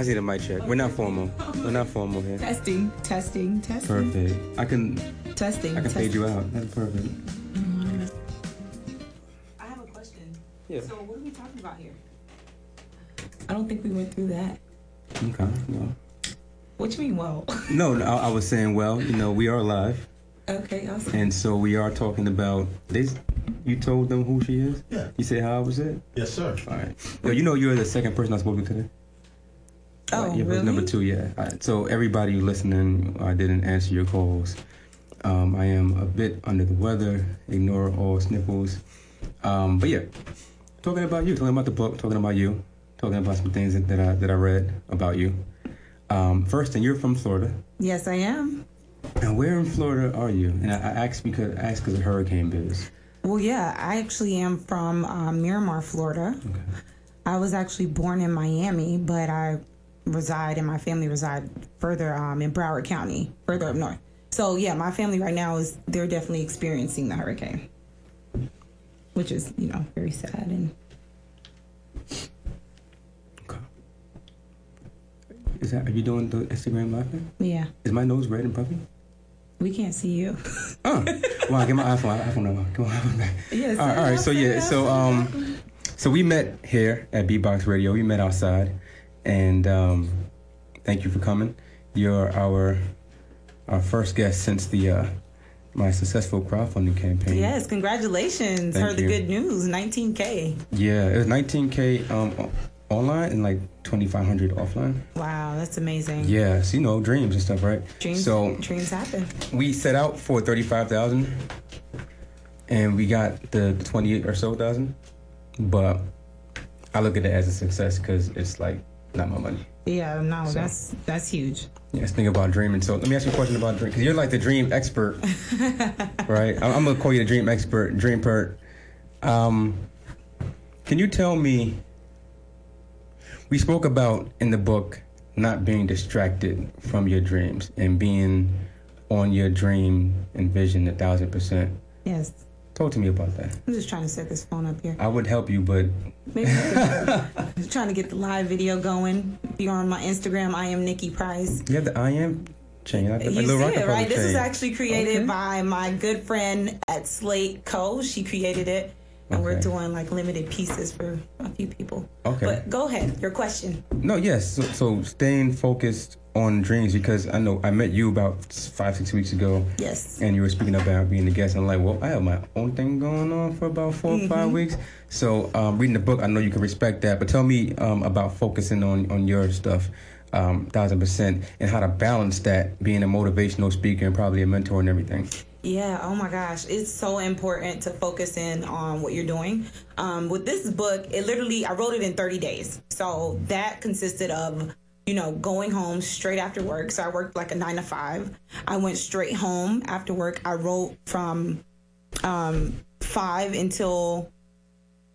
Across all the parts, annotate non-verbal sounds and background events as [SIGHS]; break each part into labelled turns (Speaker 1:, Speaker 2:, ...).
Speaker 1: I, see, I see the see the mic check. We're not formal. We're not formal here.
Speaker 2: Testing, testing, testing.
Speaker 1: Perfect. I can
Speaker 2: Testing.
Speaker 1: I can
Speaker 2: testing.
Speaker 1: fade you out. That's perfect.
Speaker 2: I have a question.
Speaker 1: Yeah.
Speaker 2: So what are we talking about here? I don't think we went through that.
Speaker 1: Okay. No.
Speaker 2: What you mean, well? [LAUGHS]
Speaker 1: No, no I, I was saying, well, you know, we are live,
Speaker 2: okay, awesome.
Speaker 1: and so we are talking about this. You told them who she is.
Speaker 3: Yeah.
Speaker 1: You said how I was it.
Speaker 3: Yes, sir.
Speaker 1: All right. Yo, you know you're the second person I spoke to today.
Speaker 2: Oh,
Speaker 1: Like, yeah,
Speaker 2: really?
Speaker 1: Number two, yeah. Right, so everybody listening, I didn't answer your calls. Um, I am a bit under the weather. Ignore all sniffles. Um, but yeah, talking about you, talking about the book, talking about you, talking about some things that, that I that I read about you. Um, first, and you're from Florida.
Speaker 2: Yes, I am.
Speaker 1: And where in Florida are you? And I, I asked because I asked because of hurricane biz.
Speaker 2: Well, yeah, I actually am from uh, Miramar, Florida. Okay. I was actually born in Miami, but I reside and my family reside further um, in Broward County, further up north. So yeah, my family right now is they're definitely experiencing the hurricane, which is you know very sad and
Speaker 1: Okay. Is that are you doing the Instagram live thing?
Speaker 2: yeah,
Speaker 1: Is my nose red and puffy?
Speaker 2: we can't see you. [LAUGHS]
Speaker 1: Oh, wow! Get my iPhone. iPhone number. Come on, iPhone back.
Speaker 2: Yes.
Speaker 1: All right, all right. So yeah, so um, so we met here at Beatbox Radio. We met outside, and um, thank you for coming. You're our our first guest since the uh, my successful crowdfunding campaign.
Speaker 2: Yes, congratulations.
Speaker 1: Thank
Speaker 2: Heard the good news. 19K.
Speaker 1: Yeah, it was 19k um online and like 2500 offline.
Speaker 2: Wow, that's amazing.
Speaker 1: Yes, you know dreams and stuff, right?
Speaker 2: Dreams,
Speaker 1: So
Speaker 2: dreams happen.
Speaker 1: we set out for 35,000 and we got the 28 or so thousand. But I look at it as a success because it's like not my money.
Speaker 2: Yeah, no,
Speaker 1: So-
Speaker 2: that's that's huge.
Speaker 1: Yeah, let's think about dreaming. So let me ask you a question about dream because you're like the dream expert, [LAUGHS] right? I'm, I'm gonna call you the dream expert, dream pert. Um, can you tell me? We spoke about in the book not being distracted from your dreams and being on your dream and vision a thousand percent.
Speaker 2: Yes.
Speaker 1: Talk to me about that.
Speaker 2: I'm just trying to set this phone up here.
Speaker 1: I would help you, but
Speaker 2: Maybe [LAUGHS] I'm just trying to get the live video going. If you're on my Instagram, I am Nikkie Pryce.
Speaker 1: you have the I am chain.
Speaker 2: You see it, right? This is actually created
Speaker 1: Okay.
Speaker 2: by my good friend at Slate Co. She created it, and we're doing like limited pieces for a few people.
Speaker 1: Okay.
Speaker 2: But go ahead, your question.
Speaker 1: No, yes. So, so staying focused on dreams because I know I met you about five, six weeks ago,
Speaker 2: Yes.
Speaker 1: and you were speaking about being a guest. And I'm like, well, I have my own thing going on for about 4 or
Speaker 2: Mm-hmm.
Speaker 1: five weeks. So, um, reading the book, I know you can respect that. But tell me um, about focusing on on your stuff, um, thousand percent, and how to balance that being a motivational speaker and probably a mentor and everything.
Speaker 2: Yeah, oh my gosh. It's so important to focus in on what you're doing. Um, with this book, it literally, I wrote it in 30 days. So that consisted of, you know, going home straight after work. So I worked like a nine to five. I went straight home after work. I wrote from um, five until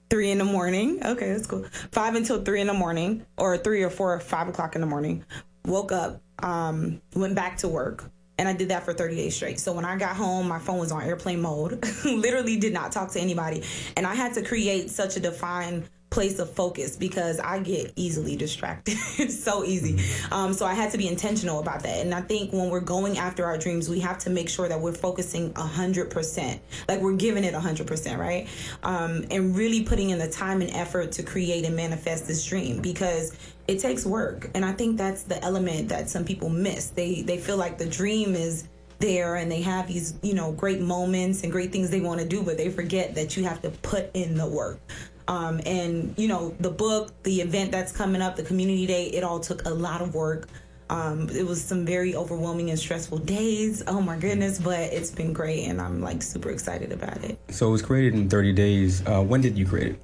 Speaker 2: three in the morning. Okay, that's cool. Five until three in the morning, or three or four, or five o'clock in the morning. Woke up, um, went back to work, and I did that for 30 days straight. So when I got home, my phone was on airplane mode. [LAUGHS] Literally did not talk to anybody, and I had to create such a defined place of focus because I get easily distracted. [LAUGHS] it's so easy. Um, so I had to be intentional about that. And I think when we're going after our dreams, we have to make sure that we're focusing 100%. Like we're giving it 100%, right? Um, and really putting in the time and effort to create and manifest this dream because it takes work. And I think that's the element that some people miss. They they feel like the dream is there and they have these, you know, great moments and great things they want to do, but they forget that you have to put in the work. Um, and you know the book the event that's coming up the community day it all took a lot of work um, it was some very overwhelming and stressful days oh my goodness but it's been great and i'm like super excited about it
Speaker 1: So it was created in 30 days. Uh, when did you create it?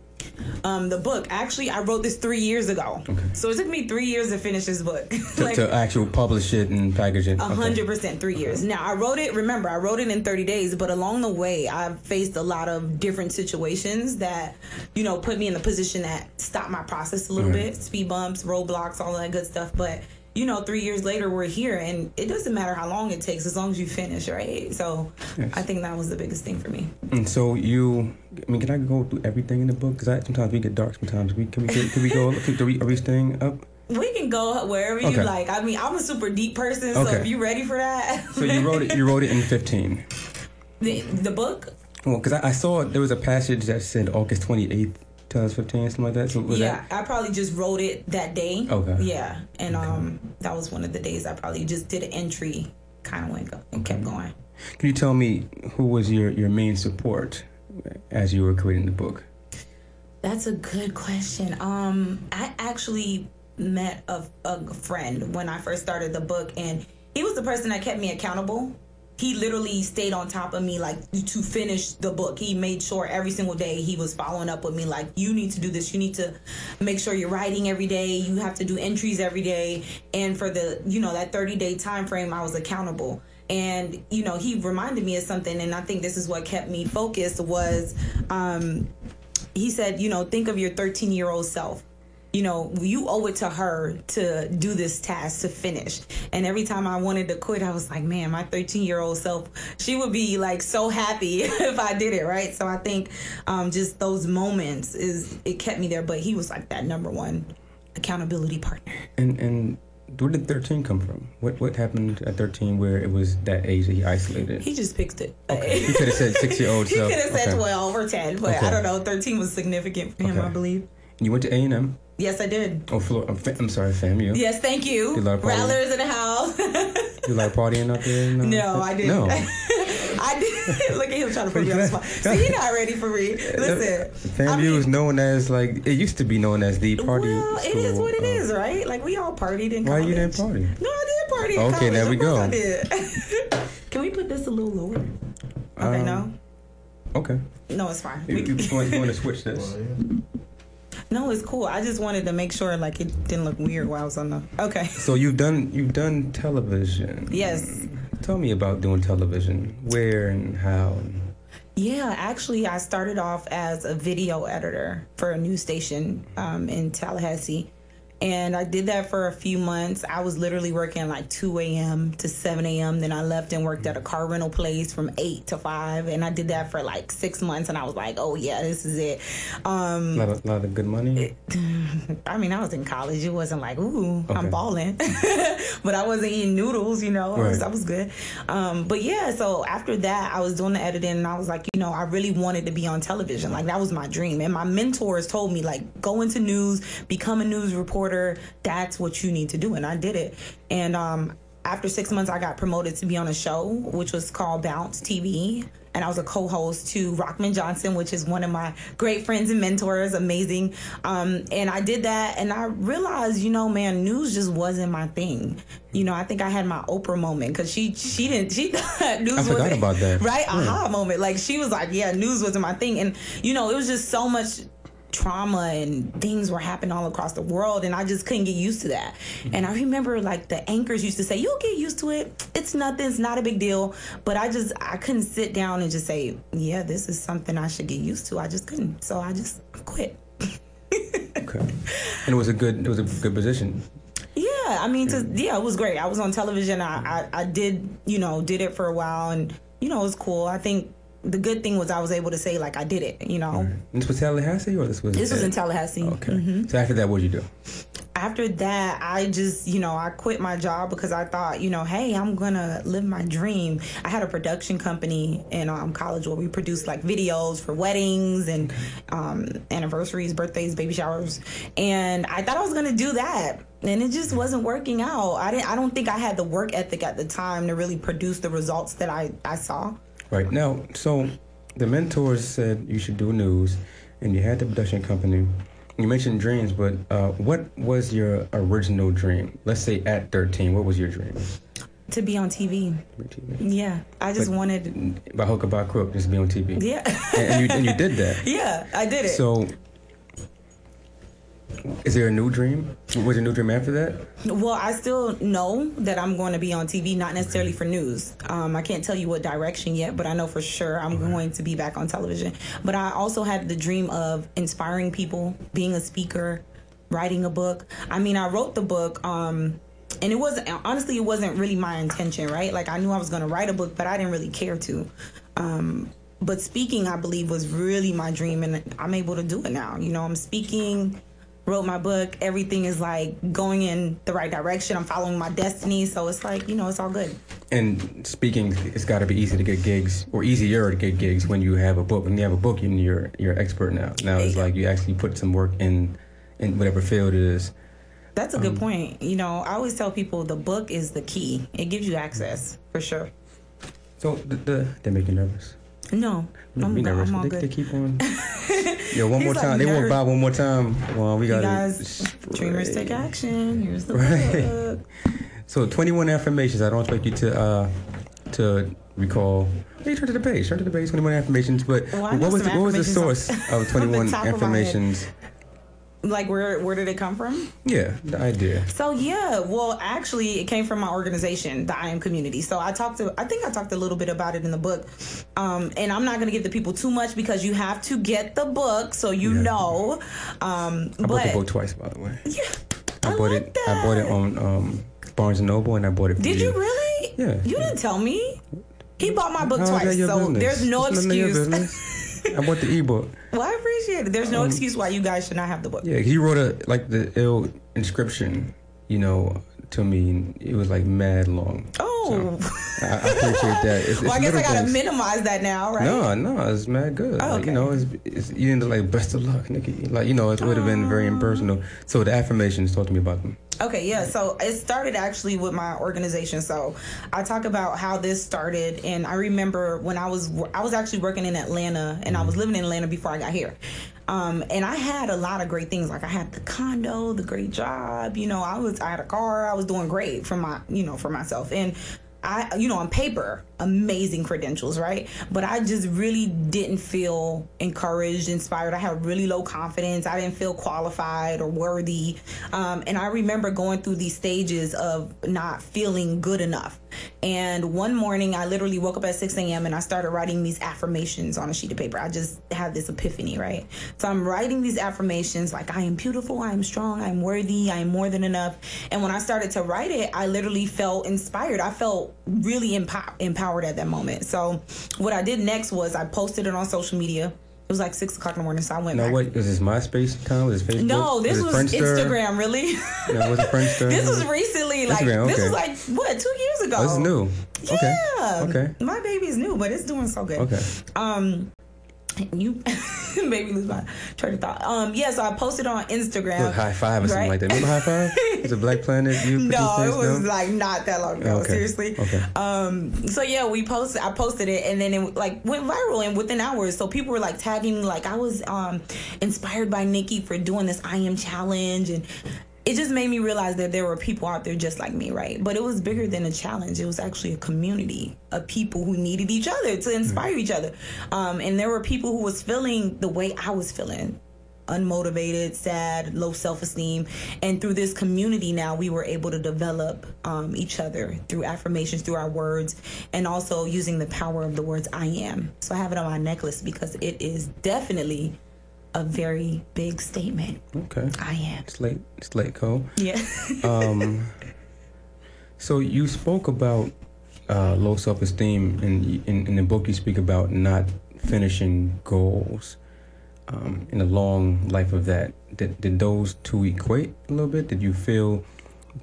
Speaker 2: Um, the book actually i wrote this three years ago Okay. so it took me three years to finish this book
Speaker 1: To, [LAUGHS]
Speaker 2: Like,
Speaker 1: to actual publish it and package it.
Speaker 2: A hundred percent, three years. Now I wrote it. Remember, I wrote it in thirty days, but along the way, I've faced a lot of different situations that, you know, put me in the position that stopped my process a little
Speaker 1: Right.
Speaker 2: bit. Speed bumps, roadblocks, all that good stuff. But you know, three years later, we're here, and it doesn't matter how long it takes as long as you finish, right? So
Speaker 1: Yes.
Speaker 2: I think that was the biggest thing for me.
Speaker 1: And so you, I mean, can I go through everything in the book? Because sometimes we get dark. Sometimes we can we get, can we go? Can we, are we staying up?
Speaker 2: We can go wherever
Speaker 1: Okay.
Speaker 2: you like. I mean, I'm a super deep person, so
Speaker 1: Okay.
Speaker 2: if you ready for that,
Speaker 1: So you wrote it. You wrote it in fifteen. [LAUGHS]
Speaker 2: the, the book.
Speaker 1: Well, because I, I saw there was a passage that said August twenty eighth, two thousand fifteen, something like that. So
Speaker 2: yeah, I probably just wrote it that day.
Speaker 1: Okay.
Speaker 2: Yeah, and um, that was one of the days I probably just did an entry, kind of went and kept going.
Speaker 1: Can you tell me who was your your main support as you were creating the book?
Speaker 2: That's a good question. Um, I actually met a, a friend when I first started the book, and he was the person that kept me accountable. He literally stayed on top of me, like to finish the book. He made sure every single day he was following up with me, like, you need to do this. You need to make sure you're writing every day. You have to do entries every day. And for the, you know, that 30 day time frame, I was accountable and you know he reminded me of something and i think this is what kept me focused was um he said you know think of your 13 year old self you know you owe it to her to do this task to finish and every time i wanted to quit i was like man my 13 year old self she would be like so happy [LAUGHS] if i did it right so i think um just those moments is it kept me there but he was like that number one accountability partner
Speaker 1: And and where did thirteen come from? What what happened at thirteen where it was that age that he isolated?
Speaker 2: he just picked it [LAUGHS]
Speaker 1: He could have said six year old
Speaker 2: He
Speaker 1: self.
Speaker 2: could have said
Speaker 1: Okay.
Speaker 2: 12 or 10, but
Speaker 1: Okay.
Speaker 2: I don't know. 13 was significant for him,
Speaker 1: Okay.
Speaker 2: I believe.
Speaker 1: You went to A and M.
Speaker 2: Yes, I did.
Speaker 1: Oh, Flor- I'm, fa- I'm sorry, FAMU.
Speaker 2: Yes, thank you.
Speaker 1: You love partying?
Speaker 2: Rattlers in the house. [LAUGHS]
Speaker 1: You like partying up there?
Speaker 2: no, I didn't.
Speaker 1: No. [LAUGHS]
Speaker 2: I did. [LAUGHS] Look at him trying to put me on the spot. See, he's not ready for me. Listen.
Speaker 1: FAMU
Speaker 2: I mean,
Speaker 1: is known as like it used to be known as the party.
Speaker 2: well, it is
Speaker 1: school
Speaker 2: what it
Speaker 1: of-
Speaker 2: is, right? Like we all partied in college.
Speaker 1: Why
Speaker 2: college.
Speaker 1: you didn't party?
Speaker 2: No, I did party. In
Speaker 1: Okay,
Speaker 2: college.
Speaker 1: there we go.
Speaker 2: I did. Can we put this a little lower? Okay,
Speaker 1: Um,
Speaker 2: no,
Speaker 1: Okay.
Speaker 2: no, it's fine.
Speaker 1: You,
Speaker 2: We-
Speaker 1: you, you want, you want to switch this?
Speaker 2: No, it's cool. I just wanted to make sure like it didn't look weird while I was on the. Okay.
Speaker 1: So you've done you've done television.
Speaker 2: Yes.
Speaker 1: Tell me about doing television. Where and how?
Speaker 2: Yeah, actually, I started off as a video editor for a news station um, in Tallahassee. And I did that for a few months. I was literally working like 2 a.m. to 7 a.m. Then I left and worked at a car rental place from 8 to 5. And I did that for like six months. And I was like, oh, yeah, this is it. Um,
Speaker 1: A lot of, good money. [LAUGHS]
Speaker 2: I mean, I was in college. It wasn't like, ooh,
Speaker 1: Okay.
Speaker 2: I'm balling. [LAUGHS] but I wasn't eating noodles, you know. I, was, I was good. Um, but yeah, so after that, I was doing the editing and I was like, you know, I really wanted to be on television. Like, that was my dream. And my mentors told me, like, go into news, become a news reporter. That's what you need to do. And I did it. And um, after six months, I got promoted to be on a show, which was called Bounce TV. And I was a co host to Rockman Johnson, which is one of my great friends and mentors, amazing. Um, and I did that, and I realized, you know, man, news just wasn't my thing. You know, I think I had my Oprah moment because she she didn't she thought [LAUGHS] news
Speaker 1: I forgot
Speaker 2: wasn't
Speaker 1: about that. [LAUGHS]
Speaker 2: right
Speaker 1: Yeah.
Speaker 2: aha moment. Like she was like, yeah, news wasn't my thing, and you know, it was just so much trauma and things were happening all across the world and I just couldn't get used to that. Mm-hmm. And I remember like the anchors used to say, You'll get used to it. It's nothing, it's not a big deal. But I just I couldn't sit down and just say, Yeah, this is something I should get used to. I just couldn't. So I just quit. [LAUGHS]
Speaker 1: Okay. And it was a good it was a good position.
Speaker 2: Yeah, I mean, to, yeah, it was great. I was on television. I, I, I did, you know, did it for a while, and you know, it was cool. I think the good thing was I was able to say like I did it. You know,
Speaker 1: this was Tallahassee or this was
Speaker 2: this was in Tallahassee.
Speaker 1: Okay. So after that, what'd you do?
Speaker 2: after that, I just, you know, I quit my job because I thought, you know, hey, I'm gonna live my dream. I had a production company in um, college where we produced like videos for weddings and um, anniversaries, birthdays, baby showers, and I thought I was gonna do that, and it just wasn't working out. I didn't. I don't think I had the work ethic at the time to really produce the results that I I saw.
Speaker 1: Right now, so the mentors said you should do news, and you had the production company. You mentioned dreams, but uh, what was your original dream? Let's say at 13, what was your dream?
Speaker 2: To be on TV, yeah, I just
Speaker 1: But-
Speaker 2: wanted,
Speaker 1: By hook or by crook, just be on TV.
Speaker 2: yeah,
Speaker 1: And, and you, and you did that. [LAUGHS]
Speaker 2: yeah, I did it.
Speaker 1: So, is there a new dream? Was there a new dream after that?
Speaker 2: Well, I still know that I'm going to be on TV, not necessarily for news. Um, I can't tell you what direction yet, but I know for sure I'm going to be back on television. But I also had the dream of inspiring people, being a speaker, writing a book. I mean, I wrote the book. Um, and it wasn't honestly it wasn't really my intention, right? Like I knew I was going to write a book, but I didn't really care to. Um, but speaking, I believe, was really my dream, and I'm able to do it now. You know, I'm speaking, wrote my book. Everything is like going in the right direction. I'm following my destiny, so it's like you know, it's all good.
Speaker 1: And speaking, it's got to be easy to get gigs, or easier to get gigs when you have a book. When you have a book, you're you're expert now. Now it's like you actually put some work in in whatever field it is.
Speaker 2: That's a good um, point. You know, I always tell people the book is the key. It gives you access for sure.
Speaker 1: So the, the they make you nervous.
Speaker 2: No, I'm,
Speaker 1: be nervous.
Speaker 2: I'm all
Speaker 1: they,
Speaker 2: good.
Speaker 1: they keep on. [LAUGHS] Yo, one more time. They want Bob one more time. Well, we got
Speaker 2: guys. Dreamers take action. Here's the right. book.
Speaker 1: So 21 affirmations. I don't expect you to uh to recall. Hey, turn to the page. Turn to the page. 21 affirmations. But well, what was the, what was the source of [LAUGHS] 21 affirmations?
Speaker 2: Like where where did it come from?
Speaker 1: Yeah the idea.
Speaker 2: So yeah well actually it came from my organization the i am community. So i talked to i think i talked a little bit about it in the book. Um, and i'm not going to give the people too much because you have to get the book so you yeah. know. Um,
Speaker 1: i bought the book twice by the way.
Speaker 2: Yeah i,
Speaker 1: I bought
Speaker 2: like
Speaker 1: it
Speaker 2: that.
Speaker 1: i bought it on um, barnes and noble and i bought it
Speaker 2: did
Speaker 1: you.
Speaker 2: you. really?
Speaker 1: Yeah.
Speaker 2: You didn't tell me. He bought my book twice so business? there's no
Speaker 1: it's
Speaker 2: excuse [LAUGHS]
Speaker 1: I bought the ebook.
Speaker 2: Well, I appreciate it. There's no um, excuse why you guys should not have the book.
Speaker 1: Yeah, he wrote a like the ill inscription, you know, to me. It was like mad long.
Speaker 2: Oh,
Speaker 1: so I, I, appreciate that. It's,
Speaker 2: well, I guess I gotta things. minimize that now, right?
Speaker 1: No, no, it's mad good.
Speaker 2: Oh, okay.
Speaker 1: like, you know, it's, it's you know, like best of luck, Nikkie. Like you know, it would have been very impersonal. So the affirmations, talk to me about them.
Speaker 2: Okay, yeah. So it started actually with my organization. So I talk about how this started, and I remember when I was I was actually working in Atlanta, and I was living in Atlanta before I got here. Um, and I had a lot of great things. Like I had the condo, the great job. You know, I was I had a car. I was doing great for my you know for myself. And I, you know, on paper, amazing credentials, right? But I just really didn't feel encouraged, inspired. I had really low confidence. I didn't feel qualified or worthy. Um, and I remember going through these stages of not feeling good enough. And one morning, I literally woke up at 6 a.m. and I started writing these affirmations on a sheet of paper. I just had this epiphany, right? So I'm writing these affirmations like, I am beautiful, I am strong, I'm worthy, I am more than enough. And when I started to write it, I literally felt inspired. I felt really empower- empowered at that moment. So what I did next was I posted it on social media was like six o'clock in the morning, so I went.
Speaker 1: No,
Speaker 2: back.
Speaker 1: what was this MySpace time? Was this Facebook?
Speaker 2: No, this was, was Instagram. Really?
Speaker 1: no, was it Friendster? [LAUGHS]
Speaker 2: this was recently. Like Instagram, okay. this was like what two years ago.
Speaker 1: Oh, this is new.
Speaker 2: Yeah.
Speaker 1: Okay. okay.
Speaker 2: My baby's new, but it's doing so good.
Speaker 1: Okay.
Speaker 2: Um, [LAUGHS] you [LAUGHS] made me lose my train of thought. Um, yeah, so I posted on Instagram.
Speaker 1: Look, high five or something like that. Remember high five? Is [LAUGHS] it Black Planet? You
Speaker 2: no, it was no? like not that long ago.
Speaker 1: Okay.
Speaker 2: Seriously.
Speaker 1: Okay.
Speaker 2: Um, so yeah, we posted. I posted it, and then it like went viral, and within hours, so people were like tagging me, like I was um inspired by Nikkie for doing this I am challenge, and it just made me realize that there were people out there just like me, right? But it was bigger than a challenge. It was actually a community of people who needed each other to inspire mm-hmm. each other. Um, and there were people who was feeling the way I was feeling unmotivated, sad, low self esteem. And through this community now, we were able to develop um, each other through affirmations, through our words, and also using the power of the words I am. So I have it on my necklace because it is definitely a very big statement.
Speaker 1: Okay.
Speaker 2: I am.
Speaker 1: It's late. It's late, Cole.
Speaker 2: Yeah. [LAUGHS]
Speaker 1: um. So you spoke about uh, low self-esteem, and in, in the book you speak about not finishing goals. Um, in the long life of that, did, did those two equate a little bit? Did you feel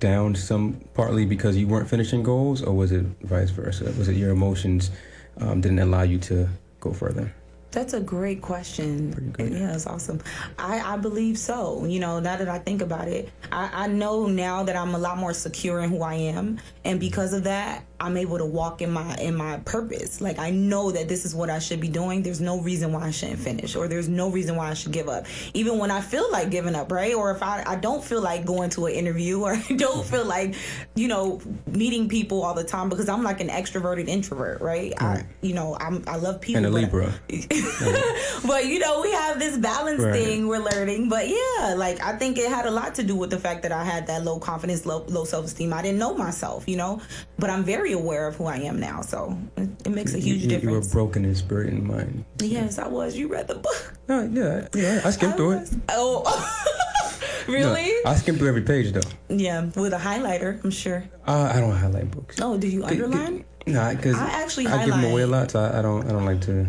Speaker 1: down some partly because you weren't finishing goals, or was it vice versa? Was it your emotions um, didn't allow you to go further?
Speaker 2: That's a great question. Yeah, it's awesome. I, I believe so. You know, now that I think about it, I, I know now that I'm a lot more secure in who I am. And because of that, I'm able to walk in my in my purpose. Like I know that this is what I should be doing. There's no reason why I shouldn't finish, or there's no reason why I should give up. Even when I feel like giving up, right? Or if I, I don't feel like going to an interview, or [LAUGHS] I don't feel like, you know, meeting people all the time because I'm like an extroverted introvert, right? I you know I'm I love people.
Speaker 1: And a Libra. [LAUGHS] [LAUGHS]
Speaker 2: but you know we have this balance
Speaker 1: right.
Speaker 2: thing we're learning. But yeah, like I think it had a lot to do with the fact that I had that low confidence, low low self esteem. I didn't know myself, you know, but I'm very aware of who I am now. So it, it makes a huge
Speaker 1: you,
Speaker 2: difference.
Speaker 1: You were broken in spirit and mind.
Speaker 2: So. Yes, I was. You read the book.
Speaker 1: No, yeah, yeah. I skimmed I through was.
Speaker 2: it. Oh. [LAUGHS] Really?
Speaker 1: I skim through every page though.
Speaker 2: Yeah, with a highlighter, I'm sure.
Speaker 1: Uh, I don't highlight books.
Speaker 2: Oh, do you underline?
Speaker 1: Nah, because
Speaker 2: I actually
Speaker 1: I give them away a lot, so I, I don't. I don't like to.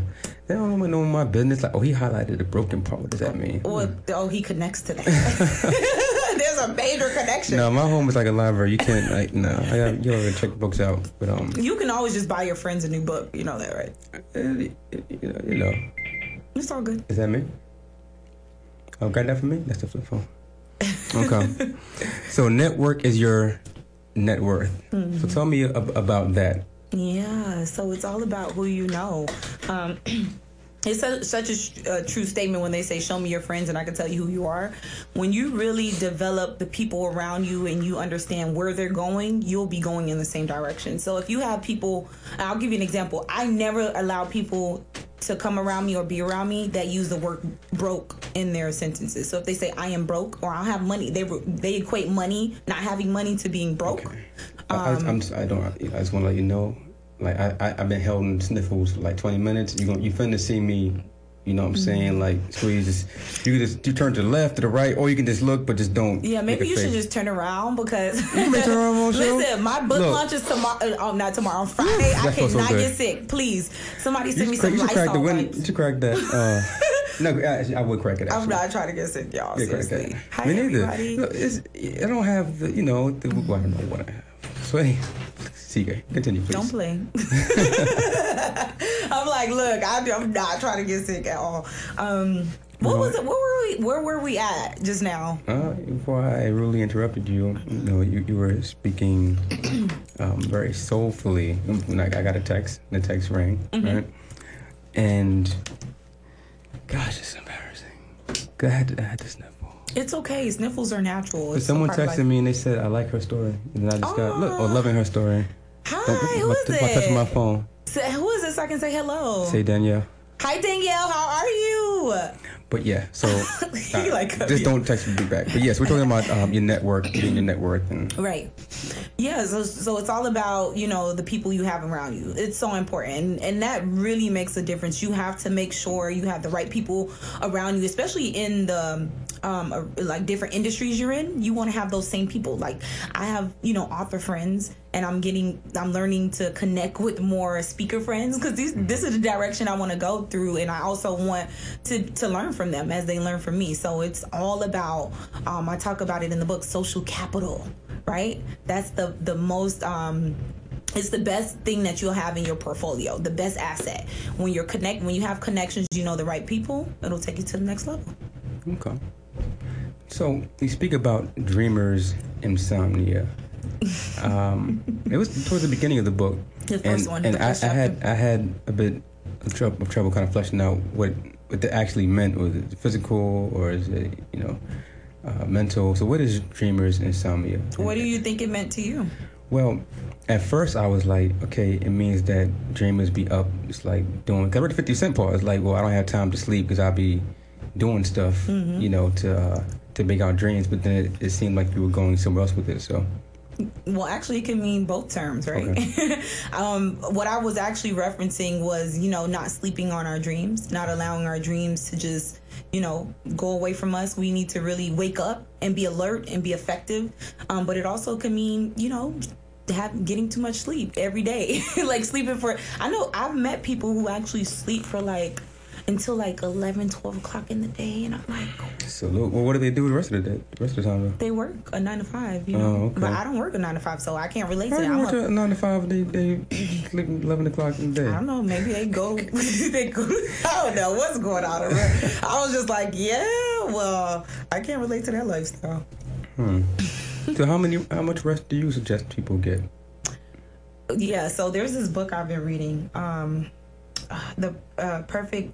Speaker 1: They don't want to know my business. Like, oh, he highlighted the broken part. What does that mean?
Speaker 2: Well, oh, he connects to that. [LAUGHS] [LAUGHS] There's a major connection.
Speaker 1: No, my home is like a library. You can't like no. I got you gotta check books out. But um,
Speaker 2: You can always just buy your friends a new book. You know that, right?
Speaker 1: eh, you know, you know,
Speaker 2: It's all good.
Speaker 1: is that me? Oh, got that for me? That's the flip phone. Okay. [LAUGHS] so network is your net worth.
Speaker 2: Mm-hmm.
Speaker 1: So tell me ab- about that.
Speaker 2: Yeah, so it's all about who you know. Um, [CLEARS THROAT] it's su- such a, a true statement when they say, Show me your friends and I can tell you who you are. When you really develop the people around you and you understand where they're going, you'll be going in the same direction. So if you have people, I'll give you an example. I never allow people to come around me or be around me that use the word broke in their sentences. So if they say I am broke or I have money, they they equate money, not having money, to being broke.
Speaker 1: I, I, I'm just, I don't. I just want to let you know. Like I, I, I've been held in sniffles for like 20 minutes. You gonna. you finna see me. You know what I'm
Speaker 2: Mm-hmm.
Speaker 1: saying? Like squeeze. Just, you can just you turn to the left, to the right, or you can just look, but just don't.
Speaker 2: Yeah, maybe you should just turn around because.
Speaker 1: Turn around on show.
Speaker 2: Listen, my book
Speaker 1: Look.
Speaker 2: launches tomorrow. Oh, not tomorrow. On Friday, I
Speaker 1: feels so
Speaker 2: cannot get sick. Please, somebody
Speaker 1: You
Speaker 2: send me
Speaker 1: crack,
Speaker 2: some
Speaker 1: you should crack the window. You should crack that. Uh, [LAUGHS] no, actually, I would crack it. Actually.
Speaker 2: I'm not trying to get sick, y'all.
Speaker 1: Yeah, crack that.
Speaker 2: Hi,
Speaker 1: Me neither. Look, I don't have the, you know, the, well, I don't know what I have. Hey, CK, continue, please.
Speaker 2: Don't play. [LAUGHS] I'm like, look, I, I'm not trying to get sick at all. Um, what
Speaker 1: No.
Speaker 2: was it? Where were we? Where were we at just now?
Speaker 1: Uh, before I really interrupted you, you know, you, you were speaking [CLEARS THROAT] um, very soulfully. When I, I got a text, the text rang,
Speaker 2: Mm-hmm.
Speaker 1: right? And gosh, it's embarrassing. I had to, I had to sniffle.
Speaker 2: It's okay. Sniffles are natural. It's
Speaker 1: someone texted me and they said I like her story, and then I just got look, oh, loving her story.
Speaker 2: Hi, who
Speaker 1: my,
Speaker 2: is
Speaker 1: my, touching my phone.
Speaker 2: Say- Who is this? I can say hello.
Speaker 1: Say Danielle.
Speaker 2: Hi, Danielle. How are you?
Speaker 1: But yeah, so [LAUGHS]
Speaker 2: You like
Speaker 1: just don't text me back. But yes, we're talking about um, your network, being your net worth, and
Speaker 2: Right. Yeah, so, so it's all about, you know, the people you have around you. It's so important. And that really makes a difference. You have to make sure you have the right people around you, especially in the um like different industries you're in. You want to have those same people. Like I have, you know, author friends and I'm getting I'm learning to connect with more speaker friends cuz this is the direction I want to go through and I also want to to learn from them as they learn from me. So it's all about um I talk about it in the book social capital right? That's the the most um it's the best thing that you'll have in your portfolio, the best asset. When you're connect when you have connections, you know the right people, it'll take you to the next level.
Speaker 1: okay. So you speak about dreamers' insomnia. Um, it was towards the beginning of the book,
Speaker 2: The first
Speaker 1: and,
Speaker 2: one,
Speaker 1: and I, I had. I had a bit of trouble, of trouble kind of fleshing out what what that actually meant. Was it physical or is it you know uh, mental? So what is dreamers' insomnia?
Speaker 2: What do you think it meant to you?
Speaker 1: Well, at first I was like, okay, it means that dreamers be up, just like doing. Cause I read the Fifty Cent part. It's like, well, I don't have time to sleep because I'll be doing stuff,
Speaker 2: Mm-hmm.
Speaker 1: you know, to uh, to make our dreams. But then it, it seemed like you were going somewhere else with it. So
Speaker 2: Well, actually, it can mean both terms, right? [LAUGHS] um, what I was actually referencing was, you know, not sleeping on our dreams, not allowing our dreams to just, you know, go away from us. We need to really wake up and be alert and be effective. Um, but it also can mean, you know, have getting too much sleep every day, [LAUGHS] like sleeping for. I know I've met people who actually sleep for like until like 11, 12 o'clock in the day, and I'm like,
Speaker 1: so well, what do they do the rest of the day? The rest of the time? Though?
Speaker 2: they work a nine to five, you know.
Speaker 1: Oh, okay.
Speaker 2: But I don't work a nine to five, so I can't relate to
Speaker 1: How
Speaker 2: that.
Speaker 1: do
Speaker 2: I'm
Speaker 1: work
Speaker 2: a-
Speaker 1: till nine to five? They they sleep eleven o'clock in the day.
Speaker 2: I don't know. Maybe they go. [LAUGHS] they go. I don't know what's going on. I was just like, yeah. Well, I can't relate to that lifestyle. Hmm.
Speaker 1: So how many? How much rest do you suggest people get?
Speaker 2: Yeah. So there's this book I've been reading. Um, the uh, Perfect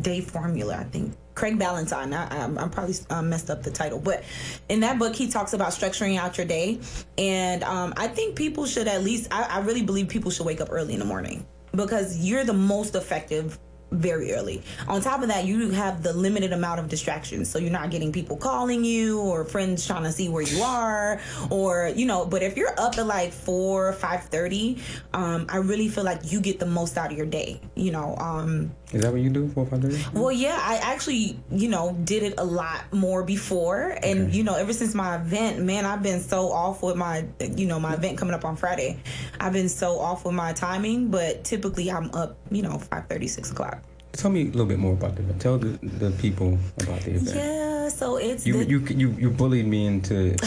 Speaker 2: Day Formula. I think Craig Ballantyne. I, I'm probably um, messed up the title, but in that book he talks about structuring out your day, and um, I think people should at least. I, I really believe people should wake up early in the morning because you're the most effective very early. On top of that, you have the limited amount of distractions. So you're not getting people calling you or friends trying to see where you are or, you know, but if you're up at like 4, 5.30, um, I really feel like you get the most out of your day. You know, um,
Speaker 1: Is that what you do? Four five thirty.
Speaker 2: Well, yeah, I actually, you know, did it a lot more before, and
Speaker 1: Okay.
Speaker 2: you know, ever since my event, man, I've been so off with my, you know, my event coming up on Friday. I've been so off with my timing, but typically I'm up, you know, five thirty, six o'clock.
Speaker 1: Tell me a little bit more about the event. Tell the, the people about the event.
Speaker 2: Yeah, so it's
Speaker 1: You,
Speaker 2: the-
Speaker 1: you you you bullied me into. [LAUGHS]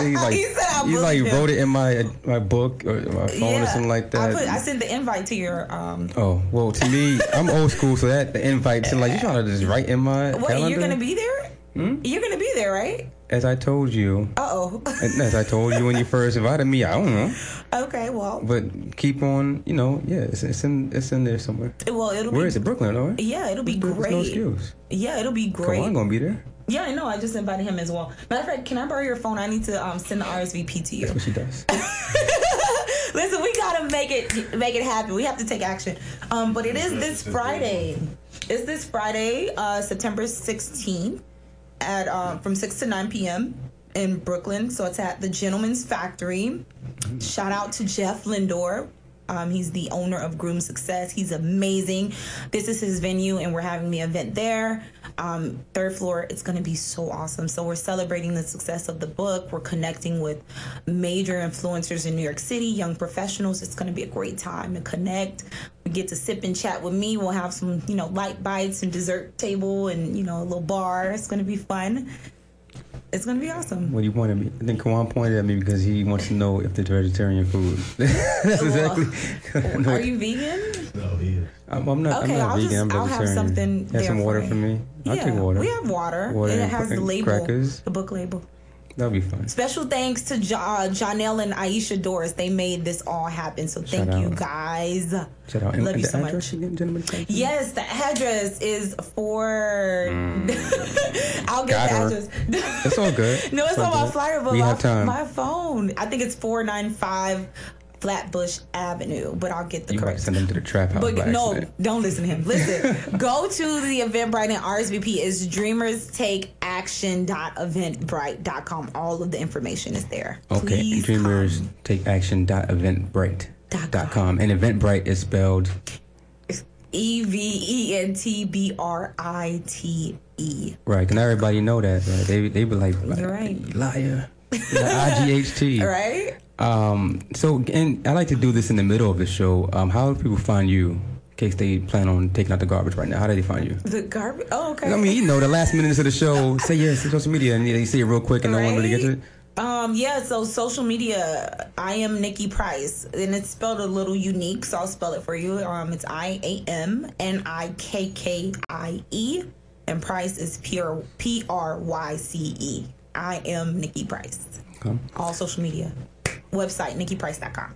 Speaker 1: You like,
Speaker 2: He said I
Speaker 1: you like
Speaker 2: him.
Speaker 1: wrote it in my my book or my phone or something like that.
Speaker 2: I, put, I sent the invite to your. um
Speaker 1: oh well, to me, I'm old school, so that the invite to like you trying to just write in my
Speaker 2: Wait,
Speaker 1: calendar.
Speaker 2: you're gonna be there?
Speaker 1: Hmm?
Speaker 2: You're gonna be there, right?
Speaker 1: As I told you,
Speaker 2: Uh oh.
Speaker 1: as I told you when you first invited me, I don't know,
Speaker 2: okay, well,
Speaker 1: but keep on, you know, yeah, it's, it's in it's in there somewhere.
Speaker 2: well, it'll
Speaker 1: Where
Speaker 2: be.
Speaker 1: is it? Brooklyn, all right?
Speaker 2: Yeah, it'll be
Speaker 1: There's no
Speaker 2: great.
Speaker 1: excuse.
Speaker 2: Yeah, it'll be
Speaker 1: Come
Speaker 2: great.
Speaker 1: on, I'm gonna be there.
Speaker 2: Yeah, I know. I just invited him as well. Matter of fact, can I borrow your phone? I need to um, send the RSVP to you.
Speaker 1: That's what she does. [LAUGHS]
Speaker 2: Listen, we gotta make it make it happen. We have to take action. Um, but it is this Friday. It's this Friday, uh, September 16th, at um, from 6 to 9 p.m. in Brooklyn. So it's at the Gentleman's Factory. Shout out to Jeff Lindor. Um, he's the owner of Groom Success. He's amazing. This is his venue, and we're having the event there. Um, third floor. It's going to be so awesome. So we're celebrating the success of the book. We're connecting with major influencers in New York City, young professionals. It's going to be a great time to connect. We get to sip and chat with me. We'll have some, you know, light bites and dessert table, and you know, a little bar. It's going to be fun. It's going to be awesome.
Speaker 1: What he wanted me. I think Kawan pointed at me because he wants to know if there's vegetarian food. [LAUGHS] That's
Speaker 2: Well,
Speaker 1: exactly.
Speaker 2: Are [LAUGHS] you vegan?
Speaker 3: No, he is.
Speaker 1: I'm, I'm not.
Speaker 2: Okay,
Speaker 1: I'm not
Speaker 2: I'll
Speaker 1: vegan.
Speaker 2: just-
Speaker 1: I'm
Speaker 2: I'll have something
Speaker 1: Have some water
Speaker 2: you.
Speaker 1: for me. I'll
Speaker 2: yeah,
Speaker 1: take water.
Speaker 2: we have water.
Speaker 1: Water
Speaker 2: and it has the label,
Speaker 1: crackers.
Speaker 2: the book label.
Speaker 1: That'll be fun.
Speaker 2: Special thanks to jo- uh, Janelle and Aisha Doris. They made this all happen. So thank
Speaker 1: Shout
Speaker 2: you guys.
Speaker 1: Shout out. And,
Speaker 2: Love you so much.
Speaker 1: again.
Speaker 2: Yes, the address is for. [LAUGHS] I'll get
Speaker 1: Mm. Got
Speaker 2: the address.
Speaker 1: It's all good. [LAUGHS]
Speaker 2: no, it's
Speaker 1: all
Speaker 2: on my flyer, but
Speaker 1: we
Speaker 2: my,
Speaker 1: have time.
Speaker 2: my phone. I think it's four nine five Flatbush Avenue, but I'll get the
Speaker 1: you might
Speaker 2: correct.
Speaker 1: send them to the trap house
Speaker 2: But no,
Speaker 1: accident.
Speaker 2: don't listen to him. Listen, [LAUGHS] go to the Eventbrite and RSVP is dreamerstakeaction.eventbrite.com. All of the information is there.
Speaker 1: Okay,
Speaker 2: Please
Speaker 1: dreamers
Speaker 2: come.
Speaker 1: take action. Dot eventbrite.
Speaker 2: Dot
Speaker 1: Dot
Speaker 2: com.
Speaker 1: com and Eventbrite is spelled
Speaker 2: E V E N T B R I T E.
Speaker 1: right. Can everybody know that? Right? They they be like,
Speaker 2: You're right.
Speaker 1: liar. I G H T. [LAUGHS]
Speaker 2: Right?
Speaker 1: Um. So, and I like to do this in the middle of the show. Um. How do people find you? In case they plan on taking out the garbage right now, how do they find you?
Speaker 2: The garbage. Oh, okay.
Speaker 1: I mean, you know, the last minutes of the show, say yes, social media, and they see it real quick, and no one really gets it.
Speaker 2: Um, yeah, so social media, I am Nikkie Pryce, and it's spelled a little unique, so I'll spell it for you. Um, it's I A M N I K K I E, and Pryce is P R P R Y C E. I am Nikkie Pryce.
Speaker 1: Okay.
Speaker 2: All social media. Website, nikkiepryce.com.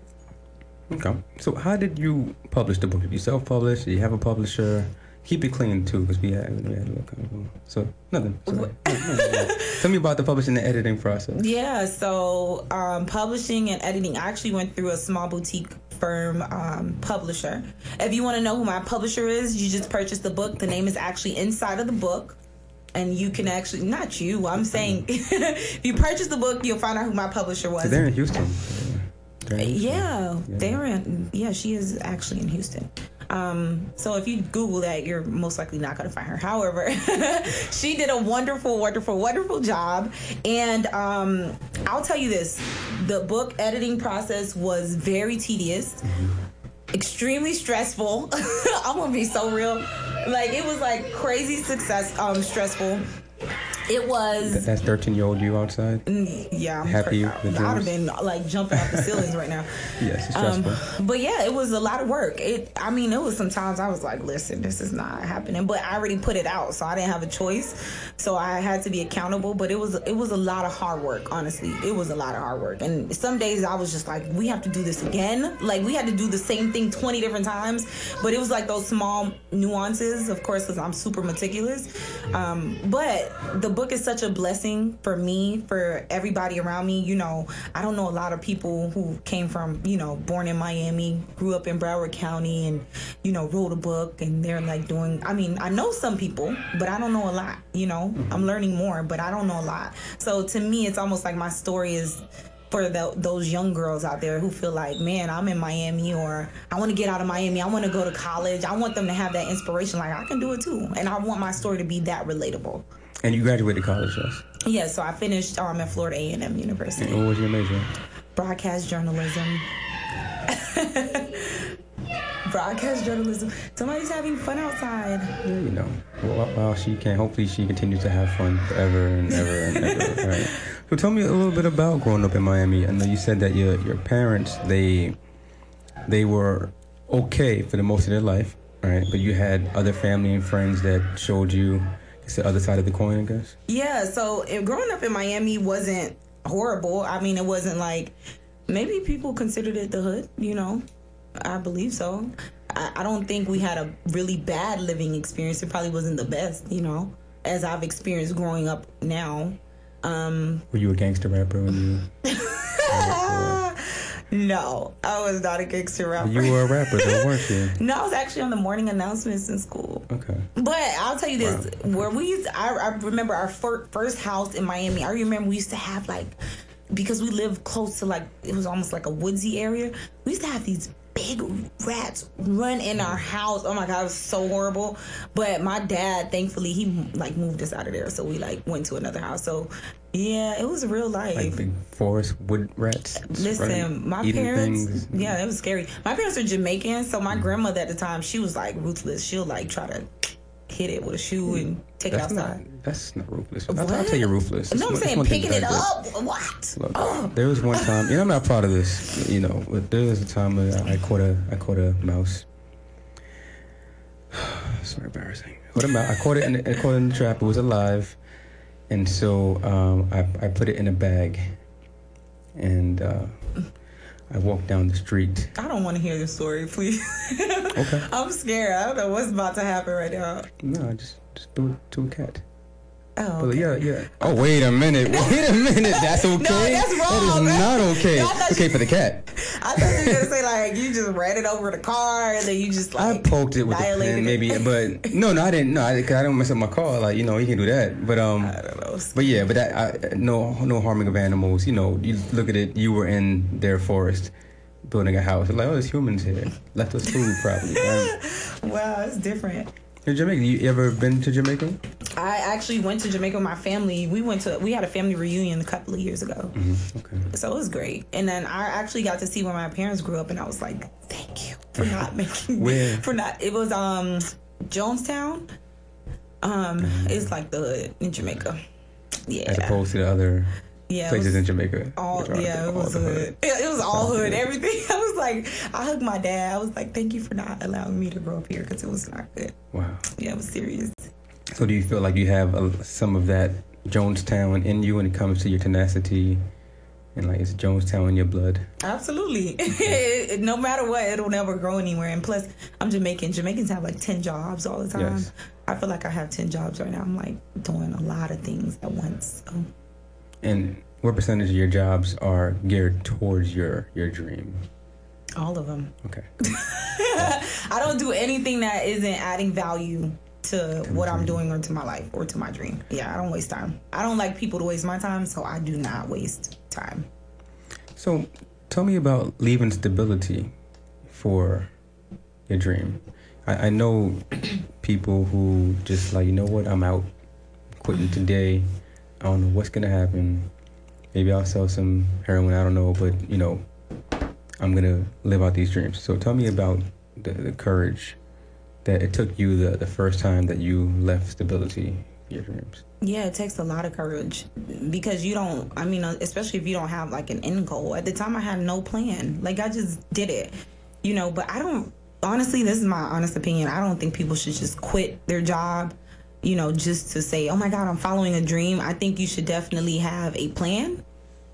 Speaker 1: Okay. So, how did you publish the book? Did you self-publish? Did you have a publisher? Keep it clean too, because we had, we had a little kind of so nothing. No. [LAUGHS] Tell me about the publishing and editing process.
Speaker 2: Yeah, so um, publishing and editing, I actually went through a small boutique firm um, publisher. If you want to know who my publisher is, you just purchase the book. The name is actually inside of the book. And you can actually, not you, I'm saying, [LAUGHS] if you purchase the book, you'll find out who my publisher was.
Speaker 1: They're in Houston. They're in Houston.
Speaker 2: Yeah, they're in. Yeah, she is actually in Houston. Um, so if you Google that, you're most likely not going to find her. However, [LAUGHS] she did a wonderful, wonderful, wonderful job. And um, I'll tell you this: the book editing process was very tedious, extremely stressful. [LAUGHS] I'm gonna be so real. Like it was like crazy success, um, stressful. It was
Speaker 1: That's 13 year old you outside?
Speaker 2: yeah, I'm
Speaker 1: Happy with
Speaker 2: I'd have been like jumping off the ceilings right now. [LAUGHS]
Speaker 1: Yes, it's
Speaker 2: Um,
Speaker 1: stressful.
Speaker 2: but yeah, it was a lot of work. It, I mean, it was sometimes I was like, listen, this is not happening. But I already put it out, so I didn't have a choice. So I had to be accountable. But it was it was a lot of hard work. Honestly, it was a lot of hard work. And some days I was just like, we have to do this again. Like we had to do the same thing twenty different times. But it was like those small nuances, of course, because I'm super meticulous. Um, but the book is such a blessing for me, for everybody around me. You know, I don't know a lot of people who came from, you know, born in Miami, grew up in Broward County, and, you know, wrote a book and they're like doing, I mean, I know some people, but I don't know a lot, you know, mm-hmm. I'm learning more, but I don't know a lot. So to me, it's almost like my story is for the, those young girls out there who feel like, man, I'm in Miami or I want to get out of Miami. I want to go to college. I want them to have that inspiration. Like I can do it too, and I want my story to be that relatable.
Speaker 1: And you graduated college, yes?
Speaker 2: Yeah, so I finished um, at Florida A and M University.
Speaker 1: And what was your major?
Speaker 2: Broadcast journalism. [LAUGHS] Broadcast journalism. Somebody's having fun outside.
Speaker 1: Yeah, you know. Well, well, she can. Hopefully, she continues to have fun forever and ever and ever. [LAUGHS] Right. So, tell me a little bit about growing up in Miami. I know you said that your your parents they they were okay for the most of their life, right? But you had other family and friends that showed you it's the other side of the coin, I guess.
Speaker 2: Yeah. So, growing up in Miami wasn't horrible. I mean, it wasn't like maybe people considered it the hood. You know, I believe so. I, I don't think we had a really bad living experience. It probably wasn't the best. You know, as I've experienced growing up now. Um,
Speaker 1: Were you a gangster rapper when you? [LAUGHS]
Speaker 2: no, I was not a gangster rapper.
Speaker 1: You were a rapper, though, weren't you? [LAUGHS]
Speaker 2: No, I was actually on the morning announcements in school.
Speaker 1: Okay.
Speaker 2: But I'll tell you this: where we used, I, I remember our fir- first house in Miami. I remember we used to have like, because we lived close to like it was almost like a woodsy area. We used to have these big rats run in our house. Oh my god, it was so horrible. But my dad, thankfully, he like moved us out of there, so we like went to another house. So yeah, it was real life.
Speaker 1: Like big forest wood rats.
Speaker 2: Listen, my parents,
Speaker 1: things.
Speaker 2: yeah, it was scary. My parents are Jamaican, so my mm. grandmother at the time, she was like ruthless. She'll like try to hit it with a shoe and take
Speaker 1: That's
Speaker 2: it
Speaker 1: not.
Speaker 2: outside.
Speaker 1: That's not ruthless. I'll, I'll
Speaker 2: What?
Speaker 1: tell you ruthless.
Speaker 2: No, I'm
Speaker 1: one-
Speaker 2: saying
Speaker 1: it's one thing
Speaker 2: picking it
Speaker 1: I
Speaker 2: up. What?
Speaker 1: Look,
Speaker 2: Oh.
Speaker 1: there was one time, and I'm not proud of this, you know, but there was a time where I caught a, I caught a mouse. [SIGHS] so embarrassing. Caught a mouse. I caught it in, I caught it in the trap. It was alive, and so um, I, I put it in a bag, and uh, I walked down the street.
Speaker 2: I don't want to hear the story, please.
Speaker 1: Okay. [LAUGHS]
Speaker 2: I'm scared. I don't know what's about to happen right now.
Speaker 1: No, just just do it to a cat.
Speaker 2: Oh,
Speaker 1: But
Speaker 2: okay.
Speaker 1: yeah, yeah. Oh, wait a minute. [LAUGHS] Wait a minute. That's okay.
Speaker 2: that's wrong.
Speaker 1: is not [LAUGHS] okay.
Speaker 2: No,
Speaker 1: okay
Speaker 2: you-
Speaker 1: for the cat.
Speaker 2: I thought you were gonna say like you just ran it over the car and then you just like I
Speaker 1: poked it with the
Speaker 2: dilated
Speaker 1: pen,
Speaker 2: it.
Speaker 1: maybe, but [LAUGHS] no, no, I didn't. No, I, cause I don't mess up my car. Like you know, you can do that. But um,
Speaker 2: I don't know.
Speaker 1: but yeah, but that I, no, no harming of animals. You know, you look at it. You were in their forest, building a house. Like, oh, there's humans here. Left us food, probably. Right?
Speaker 2: Wow, it's different.
Speaker 1: In Jamaica, you ever been to Jamaica?
Speaker 2: I actually went to Jamaica with my family. We went to we had a family reunion a couple of years ago.
Speaker 1: Mm-hmm. Okay.
Speaker 2: So it was great. And then I actually got to see where my parents grew up and I was like, thank you for not making
Speaker 1: Where?
Speaker 2: for not it was um Jonestown. Um it's like the hood in Jamaica. Yeah.
Speaker 1: As opposed to the other
Speaker 2: yeah.
Speaker 1: places in Jamaica.
Speaker 2: all yeah, it was
Speaker 1: the
Speaker 2: hood. It, it was all hood, everything. [LAUGHS] I was like, I hugged my dad. I was like, thank you for not allowing me to grow up here because it was not good.
Speaker 1: Wow.
Speaker 2: Yeah, it was serious.
Speaker 1: So do you feel like you have a, some of that Jonestown in you when it comes to your tenacity, and like it's Jonestown in your blood?
Speaker 2: Absolutely. [LAUGHS] no matter what, it'll never grow anywhere. And plus, I'm Jamaican. Jamaicans have like 10 jobs all the time.
Speaker 1: Yes.
Speaker 2: I feel like I have 10 jobs right now. I'm like doing a lot of things at once. So,
Speaker 1: And what percentage of your jobs are geared towards your your dream?
Speaker 2: all of them.
Speaker 1: Okay. [LAUGHS]
Speaker 2: I don't do anything that isn't adding value to what I'm doing or to my life or to my dream. Yeah, I don't waste time. I don't like people to waste my time, so I do not waste time.
Speaker 1: So tell me about leaving stability for your dream. I, I know people who just like, you know what, I'm out, quitting today. I don't know what's gonna happen. Maybe I'll sell some heroin, I don't know, but you know, I'm gonna live out these dreams. So tell me about the, the courage that it took you the, the first time that you left stability, your dreams.
Speaker 2: Yeah, it takes a lot of courage because you don't, I mean, uh, especially if you don't have like an end goal. At the time, I had no plan. Like, I just did it, you know, but I don't, honestly, this is my honest opinion. I don't think people should just quit their job, you know, just to say, oh my God, I'm following a dream. I think you should definitely have a plan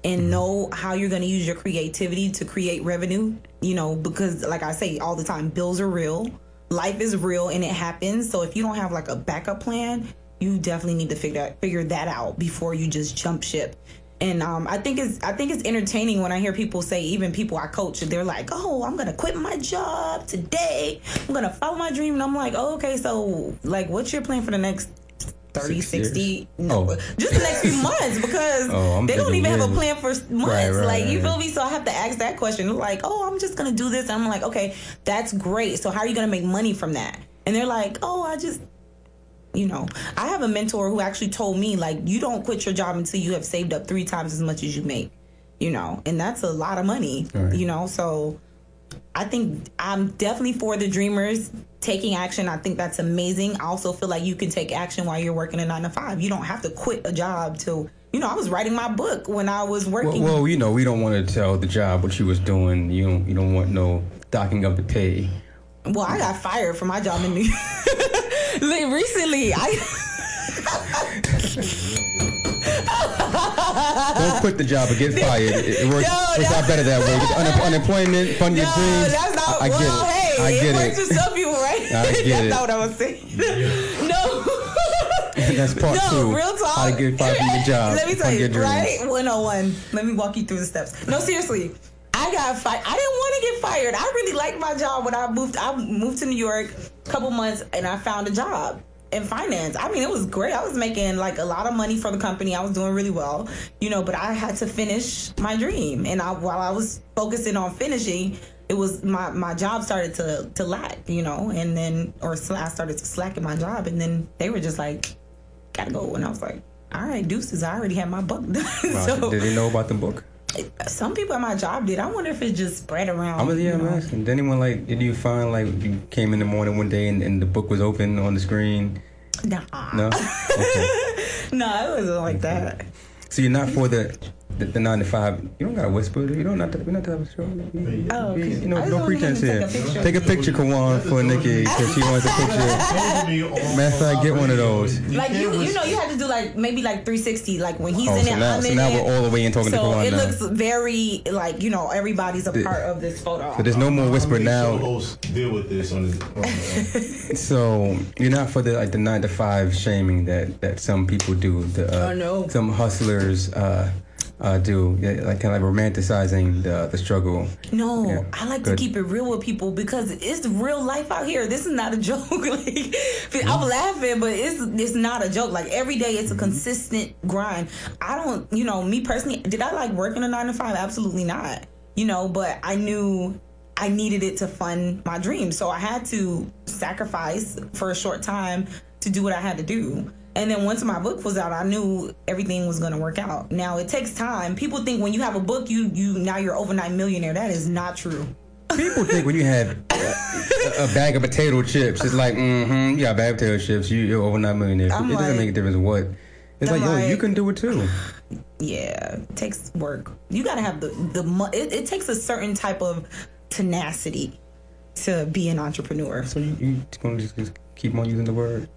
Speaker 2: and know how you're going to use your creativity to create revenue, you know, because like I say all the time, bills are real, life is real and it happens. So if you don't have like a backup plan, you definitely need to figure figure that out before you just jump ship. And um, I think it's I think it's entertaining when I hear people say, even people I coach, they're like, "Oh, I'm gonna quit my job today. I'm gonna follow my dream." And I'm like, "Oh, okay. So, like, what's your plan for the next 30,
Speaker 1: Six years?
Speaker 2: 60, no,
Speaker 1: Oh.
Speaker 2: just the next few [LAUGHS] months because
Speaker 1: Oh,
Speaker 2: they don't even have a plan for months.
Speaker 1: Right, right,
Speaker 2: like, you feel me? So I have to ask that question. Like, oh, I'm just going to do this. I'm like, okay, that's great. So how are you going to make money from that? And they're like, oh, I just, you know, I have a mentor who actually told me, like, you don't quit your job until you have saved up three times as much as you make, you know, and that's a lot of money,
Speaker 1: Right.
Speaker 2: you know, so I think I'm definitely for the dreamers taking action. I think that's amazing. I also feel like you can take action while you're working a nine to five. You don't have to quit a job to, you know, I was writing my book when I was working.
Speaker 1: well, you know, we don't want to tell the job what you was doing. You don't, you don't want no docking of the pay.
Speaker 2: Well, I got fired from my job in New York. [LAUGHS] Recently, I [LAUGHS]
Speaker 1: Don't [LAUGHS] quit the job or get fired. It, it works.
Speaker 2: No,
Speaker 1: it's
Speaker 2: no.
Speaker 1: not better that way. Just un- unemployment, fund your
Speaker 2: no,
Speaker 1: dreams.
Speaker 2: that's not.
Speaker 1: I, I get
Speaker 2: well,
Speaker 1: it.
Speaker 2: hey,
Speaker 1: I
Speaker 2: it
Speaker 1: get
Speaker 2: works
Speaker 1: it.
Speaker 2: for some people, right? [LAUGHS]
Speaker 1: I get
Speaker 2: that's
Speaker 1: it.
Speaker 2: not what I was saying. [LAUGHS] no.
Speaker 1: That's part
Speaker 2: no,
Speaker 1: two.
Speaker 2: real talk.
Speaker 1: How to get fired from your job.
Speaker 2: Let me tell
Speaker 1: fund
Speaker 2: you,
Speaker 1: your dreams.
Speaker 2: right? 101. Let me walk you through the steps. No, seriously. I got fired. I didn't want to get fired. I really liked my job when I moved. I moved to New York a couple months and I found a job in finance. I mean, it was great. I was making like a lot of money for the company. I was doing really well, you know, but I had to finish my dream. And I, while I was focusing on finishing, it was my, my job started to, to lack, you know, and then, or sl- I started to slack in my job. And then they were just like, gotta go. And I was like, all right, deuces. I already had my book done. [LAUGHS]
Speaker 1: Wow,
Speaker 2: so
Speaker 1: did they know about the book?
Speaker 2: Some people at my job did. I wonder if it just spread around.
Speaker 1: I'm yeah. I'm asking. Did anyone like? Did you find like you came in the morning one day and, and the book was open on the screen?
Speaker 2: Nah.
Speaker 1: No. [LAUGHS] Okay.
Speaker 2: No, it wasn't like that.
Speaker 1: So you're not for the the, the nine to five. You don't gotta whisper. You don't not. We're not that of a show. You,
Speaker 2: Oh, okay.
Speaker 1: you know,
Speaker 2: I just
Speaker 1: no pretense
Speaker 2: to
Speaker 1: here.
Speaker 2: take a picture.
Speaker 1: Take Kawan, for Nikkie [LAUGHS] because she wants a picture. [LAUGHS] Matter of fact, get one of those.
Speaker 2: Like you, you know, you had to do like maybe like 360. Like when he's
Speaker 1: Oh,
Speaker 2: in
Speaker 1: so
Speaker 2: it,
Speaker 1: now,
Speaker 2: I'm
Speaker 1: so
Speaker 2: in
Speaker 1: now
Speaker 2: it.
Speaker 1: we're all the way in talking to
Speaker 2: so
Speaker 1: Kawan
Speaker 2: it
Speaker 1: now.
Speaker 2: looks very like you know everybody's a part of this photo.
Speaker 1: So there's no more whisper now.
Speaker 3: Hosts deal with this on the. On, uh, [LAUGHS]
Speaker 1: So you're not for the like the nine to five shaming that that some people do. The, uh,
Speaker 2: Oh, no.
Speaker 1: Some hustlers uh, uh, do, like kind of like romanticizing the the struggle.
Speaker 2: No,
Speaker 1: Yeah,
Speaker 2: I like
Speaker 1: good.
Speaker 2: to keep it real with people because it's real life out here. This is not a [LAUGHS] joke. like I'm laughing, but it's it's not a joke. Like every day, it's a consistent grind. I don't, you know, me personally, did I like working a nine to five? Absolutely not. You know, but I knew I needed it to fund my dreams, so I had to sacrifice for a short time to do what I had to do. And then once my book was out, I knew everything was going to work out. Now it takes time. People think when you have a book, you you now you're overnight millionaire. That is not true.
Speaker 1: People think when you have a, a bag of potato chips, it's like, mm-hmm, you got a bag of potato chips, you, you're overnight millionaire.
Speaker 2: I'm
Speaker 1: it doesn't make a difference what. It's
Speaker 2: I'm
Speaker 1: like, yo, you can do it too.
Speaker 2: Yeah, it takes work. You got to have the the it, it takes a certain type of tenacity to be an entrepreneur.
Speaker 1: So you, you just gonna just keep on using the word.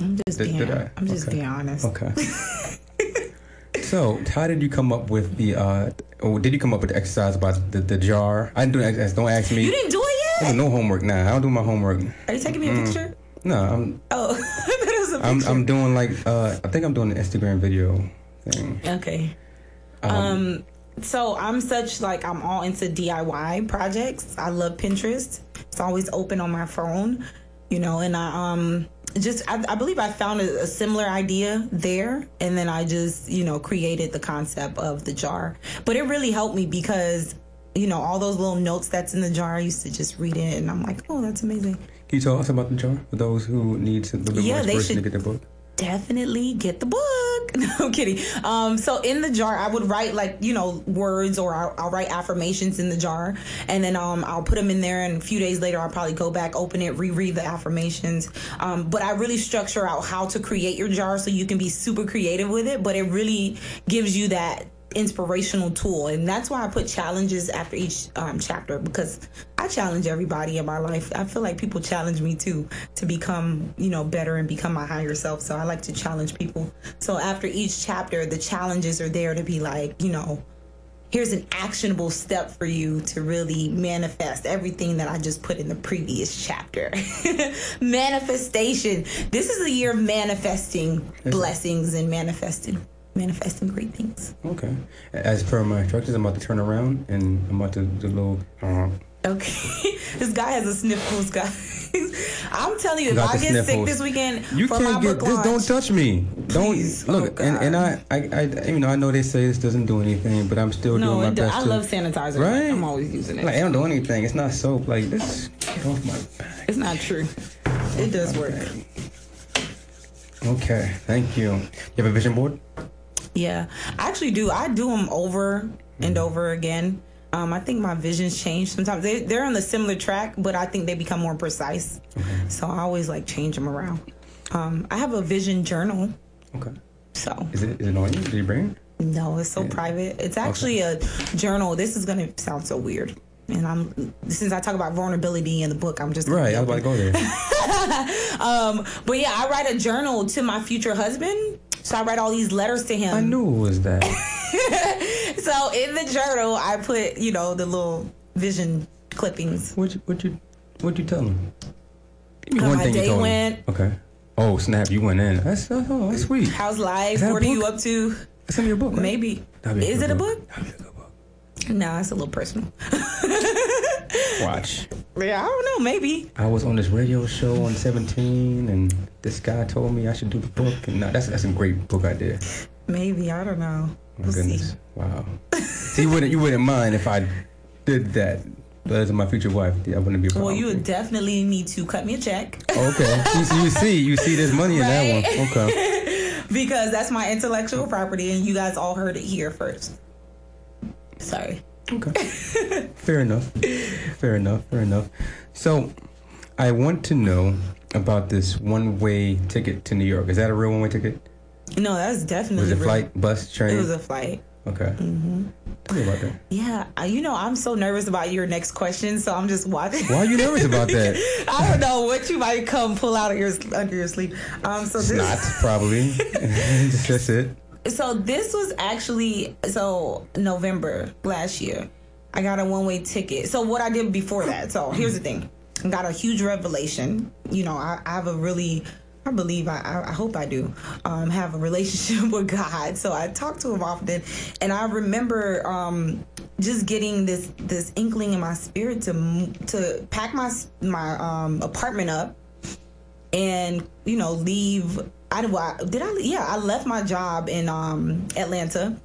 Speaker 2: I'm just
Speaker 1: Did-
Speaker 2: being
Speaker 1: did I?
Speaker 2: I'm just
Speaker 1: Okay.
Speaker 2: being honest.
Speaker 1: Okay. [LAUGHS] so, how did you come up with the? uh Or did you come up with the exercise about the, the jar? I didn't do exercise. Don't ask me.
Speaker 2: You didn't do it yet?
Speaker 1: no homework now. I don't do my homework.
Speaker 2: Are you taking me a picture?
Speaker 1: No, I'm
Speaker 2: Oh, [LAUGHS] that was a picture.
Speaker 1: I'm I'm doing like uh I think I'm doing an Instagram video thing.
Speaker 2: okay. Um, so I'm such like I'm all into DIY projects. I love Pinterest. It's always open on my phone, you know, and I um just I, I believe I found a, a similar idea there and then I just, you know, created the concept of the jar. But it really helped me because you know, all those little notes that's in the jar, I used to just read it and I'm like, oh, that's amazing.
Speaker 1: Can you tell us about the jar for those who need a little bit
Speaker 2: Yeah,
Speaker 1: more inspiration to get the book?
Speaker 2: Definitely get the book. [LAUGHS] No, I'm kidding. Um, so in the jar, I would write like you know words, or I'll, I'll write affirmations in the jar, and then um, I'll put them in there. And a few days later, I'll probably go back, open it, reread the affirmations. Um, but I really structure out how to create your jar so you can be super creative with it. But it really gives you that inspirational tool. And that's why i put challenges after each um, chapter because i challenge everybody in my life. I feel like people challenge me too to become you know better and become my higher self. So i like to challenge people. So after each chapter the challenges are there to be like you know here's an actionable step for you to really manifest everything that I just put in the previous chapter. [LAUGHS] Manifestation. This is a year of manifesting blessings and manifesting manifesting great things.
Speaker 1: Okay. As per my instructions, I'm about to turn around and I'm about to do a little uh,
Speaker 2: Okay, [LAUGHS] this guy has a sniffles, guys. [LAUGHS] I'm telling you, if I get sick this weekend
Speaker 1: You can't get this.
Speaker 2: launch,
Speaker 1: Don't touch me. Don't look.
Speaker 2: Oh,
Speaker 1: and, and I, I, I, you know, I know they say this doesn't do anything, but I'm still
Speaker 2: no,
Speaker 1: doing my
Speaker 2: do-
Speaker 1: best.
Speaker 2: I
Speaker 1: to-
Speaker 2: love sanitizer.
Speaker 1: Right?
Speaker 2: I'm always using it.
Speaker 1: Like I don't do anything. It's not soap. Like this. Get off my back.
Speaker 2: it's not true. It does work.
Speaker 1: Okay. Thank you. You have a vision board?
Speaker 2: Yeah, I actually do. I do them over and over again. Um, I think my visions change sometimes. They, they're on the similar track, but I think they become more precise. So I always like change them around. Um, I have a vision journal.
Speaker 1: Okay.
Speaker 2: So
Speaker 1: Is it is it on you? Did you bring it?
Speaker 2: no, it's so private. It's actually a journal. This is gonna sound so weird, and I'm since I talk about vulnerability in the book, I'm just
Speaker 1: Right.
Speaker 2: be
Speaker 1: I was about to go there. [LAUGHS]
Speaker 2: Um, but yeah, I write a journal to my future husband. So I write all these letters to him.
Speaker 1: I knew it was that. [LAUGHS]
Speaker 2: So in the journal, I put you know the little vision clippings.
Speaker 1: What you what you what you tell him? Give me one
Speaker 2: my
Speaker 1: thing you
Speaker 2: day
Speaker 1: told him.
Speaker 2: went.
Speaker 1: Okay. Oh snap! You went in. That's oh, that's sweet.
Speaker 2: How's life? What are you up to?
Speaker 1: Send me a book. right?
Speaker 2: Maybe. Is it a book?
Speaker 1: That'd be a good book.
Speaker 2: No, it's a little personal. [LAUGHS]
Speaker 1: Watch.
Speaker 2: Yeah, I don't know. Maybe.
Speaker 1: I was on this radio show on 17, and this guy told me I should do the book, and uh, that's that's a great book idea.
Speaker 2: Maybe. I don't know.
Speaker 1: My
Speaker 2: We'll
Speaker 1: goodness,
Speaker 2: see.
Speaker 1: wow. See, you wouldn't you wouldn't mind if I did that, but as my future wife, I wouldn't be a
Speaker 2: Well, you would definitely need to cut me a check
Speaker 1: Okay, you, see- you see, you see, there's money in that one. Okay, [LAUGHS]
Speaker 2: because that's my intellectual property, and you guys all heard it here first. Sorry.
Speaker 1: Okay, fair enough, fair enough, fair enough. So, I want to know about this one-way ticket to New York. Is that a real one-way ticket?
Speaker 2: No, that's definitely.
Speaker 1: Was it
Speaker 2: real.
Speaker 1: flight, bus, train?
Speaker 2: It was a flight.
Speaker 1: okay.
Speaker 2: Mm-hmm.
Speaker 1: Tell me about that.
Speaker 2: Yeah, you know, I'm so nervous about your next question, so I'm just watching.
Speaker 1: Why are you nervous about [LAUGHS] that?
Speaker 2: I don't know what you might come pull out of your under your sleeve. Um, so this,
Speaker 1: Not probably. [LAUGHS] [LAUGHS] Just That's it.
Speaker 2: So this was actually so November last year. I got a one way ticket. So what I did before that. So here's the thing. I got a huge revelation. You know, I, I have a really I believe I, I I hope I do um, have a relationship [LAUGHS] with God. So I talk to him often, and I remember um, just getting this this inkling in my spirit to to pack my my um, apartment up and you know leave. I did I yeah I left my job in um, Atlanta.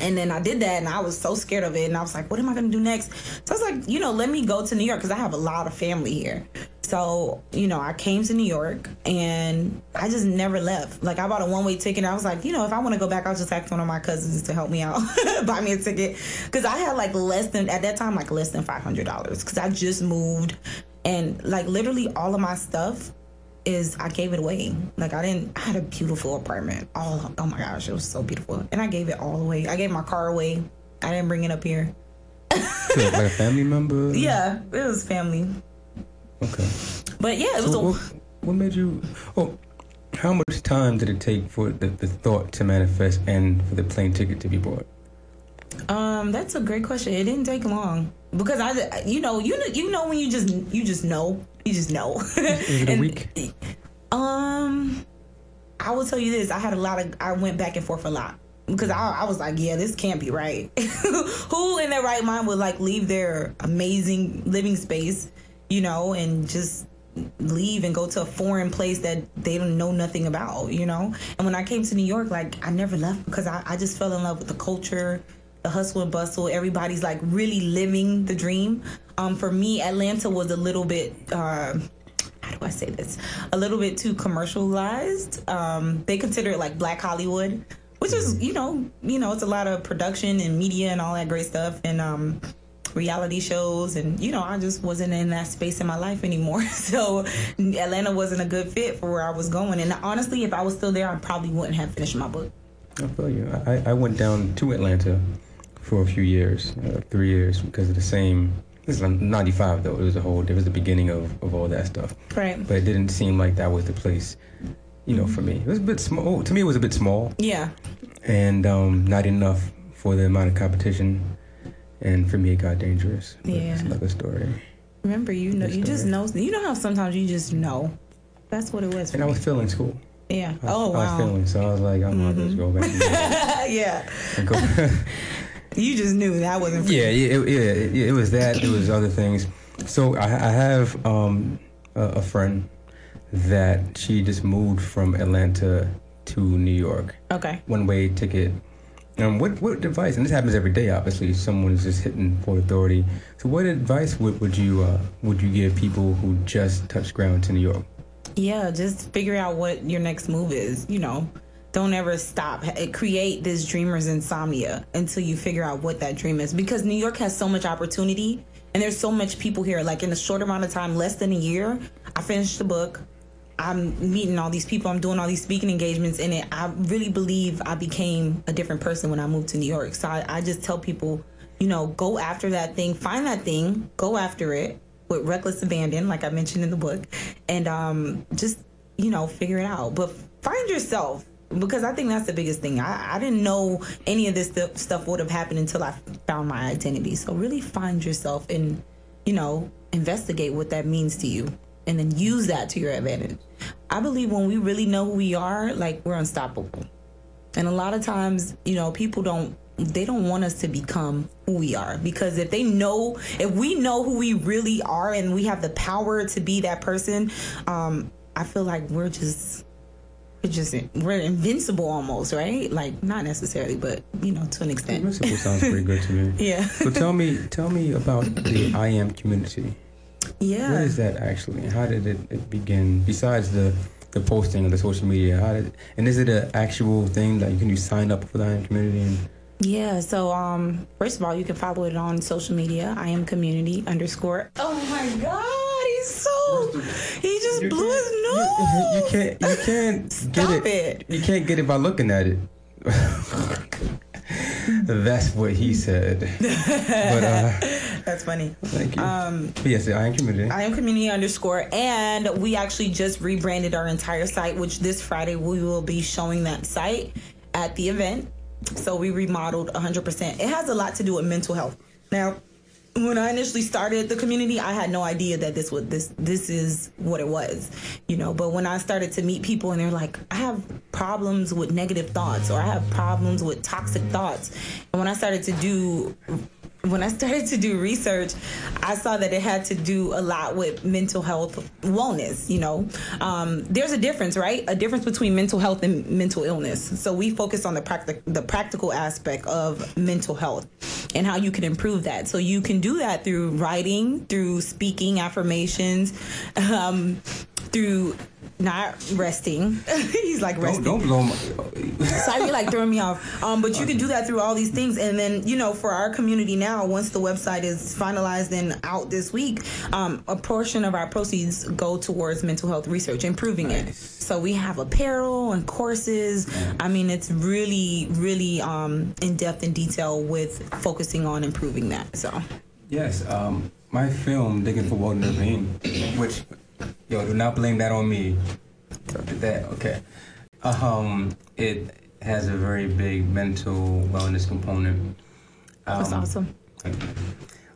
Speaker 2: And then I did that, and I was so scared of it. And I was like, "What am I gonna do next?" So I was like, "You know, let me go to New York because I have a lot of family here." So you know, I came to New York, and I just never left. Like I bought a one way ticket. And I was like, you know, if I want to go back, I'll just ask one of my cousins to help me out, [LAUGHS] buy me a ticket, because I had like less than at that time, like less than five hundred dollars, because I just moved, and like literally all of my stuff is I gave it away. Like I didn't. I had a beautiful apartment. Oh, oh my gosh, it was so beautiful, and I gave it all away. I gave my car away. I didn't bring it up here.
Speaker 1: Like a family member? [LAUGHS]
Speaker 2: Yeah, it was family,
Speaker 1: Okay.
Speaker 2: but yeah, it was a.
Speaker 1: what, what made you? Oh, how much time did it take for the, the thought to manifest and for the plane ticket to be bought?
Speaker 2: Um, that's a great question. It didn't take long because I, you know, you know, you know when you just you just know, you just know. [LAUGHS]
Speaker 1: Was it a
Speaker 2: And,
Speaker 1: week?
Speaker 2: Um, I will tell you this: I had a lot of. I went back and forth a lot because I, I was like, yeah, this can't be right. [LAUGHS] Who in their right mind would like leave their amazing living space, you know, and just leave and go to a foreign place that they don't know nothing about, you know? And when I came to New York, like I never left because I, I just fell in love with the culture, the hustle and bustle. Everybody's like really living the dream. Um, for me, Atlanta was a little bit uh, how do I say this? A little bit too commercialized. Um, they consider it like Black Hollywood, which is you know you know it's a lot of production and media and all that great stuff and um, reality shows and you know I just wasn't in that space in my life anymore. [LAUGHS] So Atlanta wasn't a good fit for where I was going. And honestly, if I was still there, I probably wouldn't have finished my book.
Speaker 1: I feel you. I, I went down to Atlanta for a few years, uh, three years, because of the same. This is like 95 though. It was a whole. It was the beginning of, of all that stuff.
Speaker 2: Right.
Speaker 1: But it didn't seem like that was the place, you know, for me. It was a bit small. To me, it was a bit small
Speaker 2: Yeah.
Speaker 1: and um, not enough for the amount of competition. And for me, it got dangerous. But
Speaker 2: Yeah.
Speaker 1: It's another story.
Speaker 2: Remember, you know, you just know. You know how sometimes you just know. That's what it was. For
Speaker 1: And I was failing school.
Speaker 2: yeah.
Speaker 1: I was,
Speaker 2: Oh
Speaker 1: I was
Speaker 2: wow. Mm-hmm.
Speaker 1: failing, so I was like, I'm gonna just go back. [LAUGHS]
Speaker 2: yeah.
Speaker 1: go. [LAUGHS]
Speaker 2: You just knew that wasn't.
Speaker 1: Yeah, yeah, it, yeah. It, it was that. It was other things. So I, I have um, a, a friend that she just moved from Atlanta to New York.
Speaker 2: Okay.
Speaker 1: One way ticket. Um, what what advice? And this happens every day. Obviously, someone's just hitting Port Authority. So, what advice would, would you uh, would you give people who just touched ground to New York?
Speaker 2: Yeah, just figure out what your next move is. You know, don't ever stop. Create this dreamer's insomnia until you figure out what that dream is. Because New York has so much opportunity and there's so much people here. Like in a short amount of time, less than a year, I finished the book. I'm meeting all these people. I'm doing all these speaking engagements in it. I really believe I became a different person when I moved to New York. So I, I just tell people, you know, go after that thing, find that thing, go after it with reckless abandon, like I mentioned in the book, and um, just you know figure it out. But find yourself because I think that's the biggest thing. I, I didn't know any of this stuff, stuff would have happened until I found my identity. So really find yourself and you know investigate what that means to you, and then use that to your advantage. I believe when we really know who we are, like we're unstoppable. And a lot of times, you know, people don't they don't want us to become who we are because if they know if we know who we really are and we have the power to be that person, um, I feel like we're just we're just we're invincible almost, right? Like not necessarily, but you know, to an extent.
Speaker 1: Invincible sounds pretty good to me. [LAUGHS]
Speaker 2: Yeah.
Speaker 1: So tell me, tell me about the I am community.
Speaker 2: Yeah.
Speaker 1: What is that actually? How did it, it begin? Besides the the posting of the social media, how did and is it an actual thing that you can you sign up for the I am community and
Speaker 2: Yeah, so um first of all you can follow it on social media. I am community underscore. Oh my god, he's so he
Speaker 1: You
Speaker 2: his
Speaker 1: can't-
Speaker 2: nose.
Speaker 1: You, you can't you can't
Speaker 2: Stop
Speaker 1: get
Speaker 2: it.
Speaker 1: You can't get it by looking at it. That's what he said. but uh, [LAUGHS]
Speaker 2: That's funny.
Speaker 1: thank you. Um, but yes, I am community.
Speaker 2: I am community underscore, and we actually just rebranded our entire site, which this Friday we will be showing that site at the event. So we remodeled 100%. It has a lot to do with mental health. Now, when I initially started the community, I had no idea that this would this this is what it was, you know. But when I started to meet people and they're like, I have problems with negative thoughts or I have problems with toxic thoughts, and when I started to do when I started to do research, I saw that it had to do a lot with mental health wellness. You know, um, there's a difference, right? A difference between mental health and mental illness. So we focus on the practic- the practical aspect of mental health and how you can improve that. So you can do that through writing, through speaking affirmations, [LAUGHS] um, through not resting. [LAUGHS] He's like resting.
Speaker 1: don't don't blow my.
Speaker 2: sorry you're like throwing me off um but you can do that through all these things and then you know for our community now once the website is finalized and out this week um a portion of our proceeds go towards mental health research improving it so we have apparel and courses i mean it's really really um in depth and detail with focusing on improving that so
Speaker 1: Yes, um, my film Digging for Walden Ravine, which yo do not blame that on me. That okay. Um, it has a very big mental wellness component. Um,
Speaker 2: that's awesome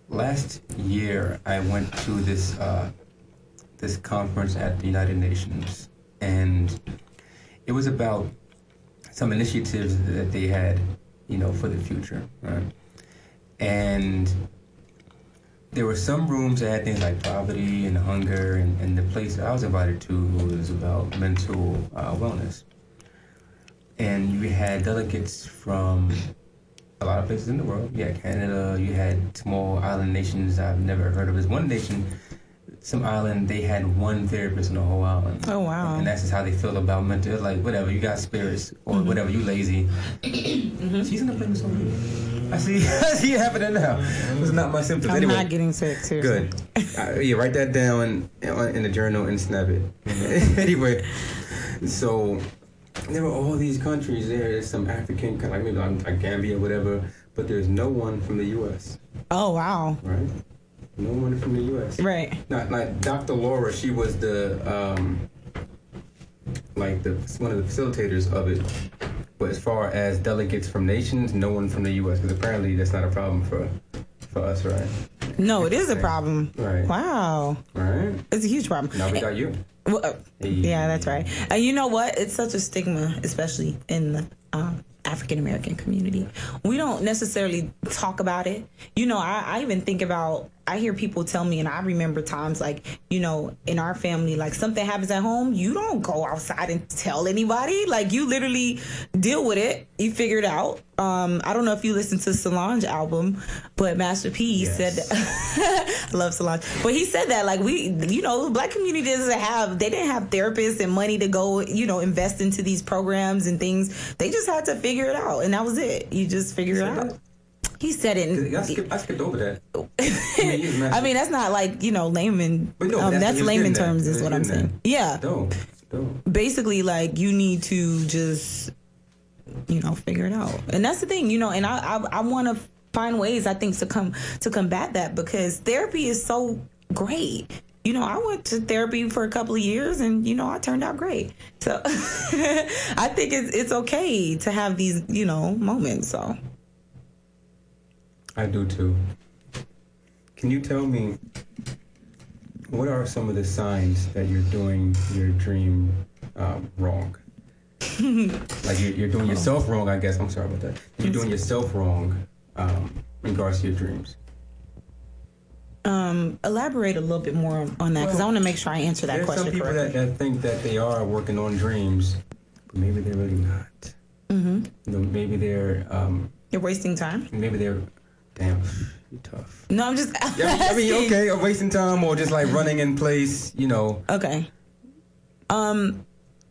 Speaker 1: Last year, I went to this uh, this conference at the United Nations, and it was about some initiatives that they had, you know, for the future, right? And there were some rooms that had things like poverty and hunger, and, and the place I was invited to was about mental uh, wellness. And you had delegates from a lot of places in the world. You had Canada, you had small island nations I've never heard of. There's one nation, some island, they had one therapist on the whole island.
Speaker 2: Oh, wow.
Speaker 1: And that's just how they feel about mental. Like, whatever, you got spirits, or
Speaker 2: Mm-hmm.
Speaker 1: whatever, you lazy. [COUGHS] She's in the place with somebody. I see, [LAUGHS] I see it happening now. It's not my symptoms.
Speaker 2: i'm
Speaker 1: anyway,
Speaker 2: not getting sick seriously
Speaker 1: Good. Uh, yeah, write that down in, in the journal and snap it. [LAUGHS] anyway, so there were all these countries there. There's some African, like maybe like, like Gambia, whatever. But there's no one from the U.S.
Speaker 2: oh wow
Speaker 1: Right? No one from the U.S.
Speaker 2: right
Speaker 1: Not like Dr. Laura. She was the um, like the one of the facilitators of it. But as far as delegates from nations, no one from the U.S. Because apparently that's not a problem for for us, right?
Speaker 2: no it is a problem
Speaker 1: Right.
Speaker 2: wow
Speaker 1: Right.
Speaker 2: it's a huge problem
Speaker 1: Now we got you.
Speaker 2: Well, uh,
Speaker 1: Hey.
Speaker 2: yeah, that's right. And you know what? It's such a stigma, especially in the um, African American community. We don't necessarily talk about it. You know, I, I even think about I hear people tell me, and I remember times like, you know, in our family, like something happens at home, you don't go outside and tell anybody. Like you literally deal with it. You figure it out. Um, I don't know if you listened to Solange album, but Master P
Speaker 3: Yes.
Speaker 2: said [LAUGHS] I love Solange. But he said that like we you know, black community doesn't have they didn't have therapists and money to go, you know, invest into these programs and things. They just had to figure it out and that was it. You just figure it out.
Speaker 1: That?
Speaker 2: He said it.
Speaker 1: I skipped, I skipped over that. [LAUGHS] I mean.
Speaker 2: I mean, that's not like you know layman.
Speaker 1: But no,
Speaker 2: um,
Speaker 1: that's
Speaker 2: that's
Speaker 1: what he was
Speaker 2: layman terms,
Speaker 1: He
Speaker 2: is what I'm
Speaker 1: getting
Speaker 2: saying. Yeah,
Speaker 1: dope, dope.
Speaker 2: basically, like you need to just you know figure it out, and that's the thing, you know. And I I, I want to find ways I think to come to combat that because therapy is so great. You know, I went to therapy for a couple of years, and you know, I turned out great. So [LAUGHS] I think it's it's okay to have these you know moments. So
Speaker 1: I do too. Can you tell me what are some of the signs that you're doing your dream um, wrong? [LAUGHS] like you're, you're doing yourself wrong, I guess. I'm sorry about that. You're doing yourself wrong um, in regards to your dreams.
Speaker 2: um, elaborate a little bit more on that because I want to make sure I answer that
Speaker 1: There's
Speaker 2: question
Speaker 1: some people
Speaker 2: correctly.
Speaker 1: that, that think that they are working on dreams, but maybe they're really not. Mm-hmm. You know, maybe they're um,
Speaker 2: You're wasting time.
Speaker 1: maybe they're damn you're tough.
Speaker 2: No, I'm just. [LAUGHS]
Speaker 1: I mean, I mean, okay, or wasting time, or just like running in place. You know,
Speaker 2: Okay. Um,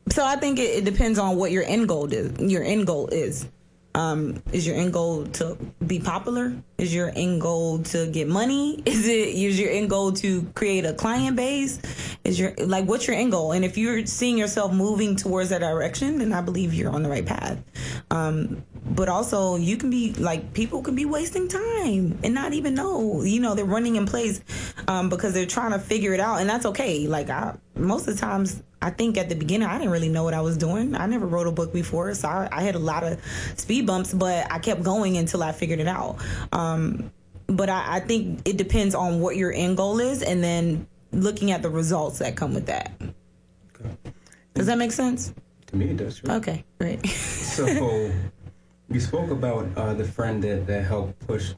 Speaker 2: so I think it, it depends on what your end goal is. Your end goal is. Um, is your end goal to be popular? Is your end goal to get money? [LAUGHS] Is it is your end goal to create a client base? Is your like what's your end goal? And if you're seeing yourself moving towards that direction, then I believe you're on the right path. Um, but also you can be like people can be wasting time and not even know. You know, they're running in place um, because they're trying to figure it out, and that's okay. Like I, most of the times, I think at the beginning I didn't really know what I was doing. I never wrote a book before, so I, I had a lot of speed bumps, but I kept going until I figured it out. Um, but I, I think it depends on what your end goal is, and then looking at the results that come with that. Does that make sense?
Speaker 1: to me it does. Right?
Speaker 2: Okay, great. [LAUGHS]
Speaker 1: So you spoke about uh, the friend that, that helped push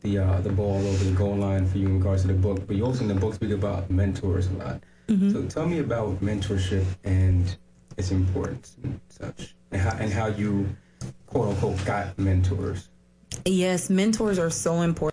Speaker 1: the uh, the ball over the goal line for you in regards to the book, but you also in the book speak about mentors a lot. Mm-hmm. So tell me about mentorship and its importance and such, and how and how you quote unquote got mentors.
Speaker 2: Yes, mentors are so important.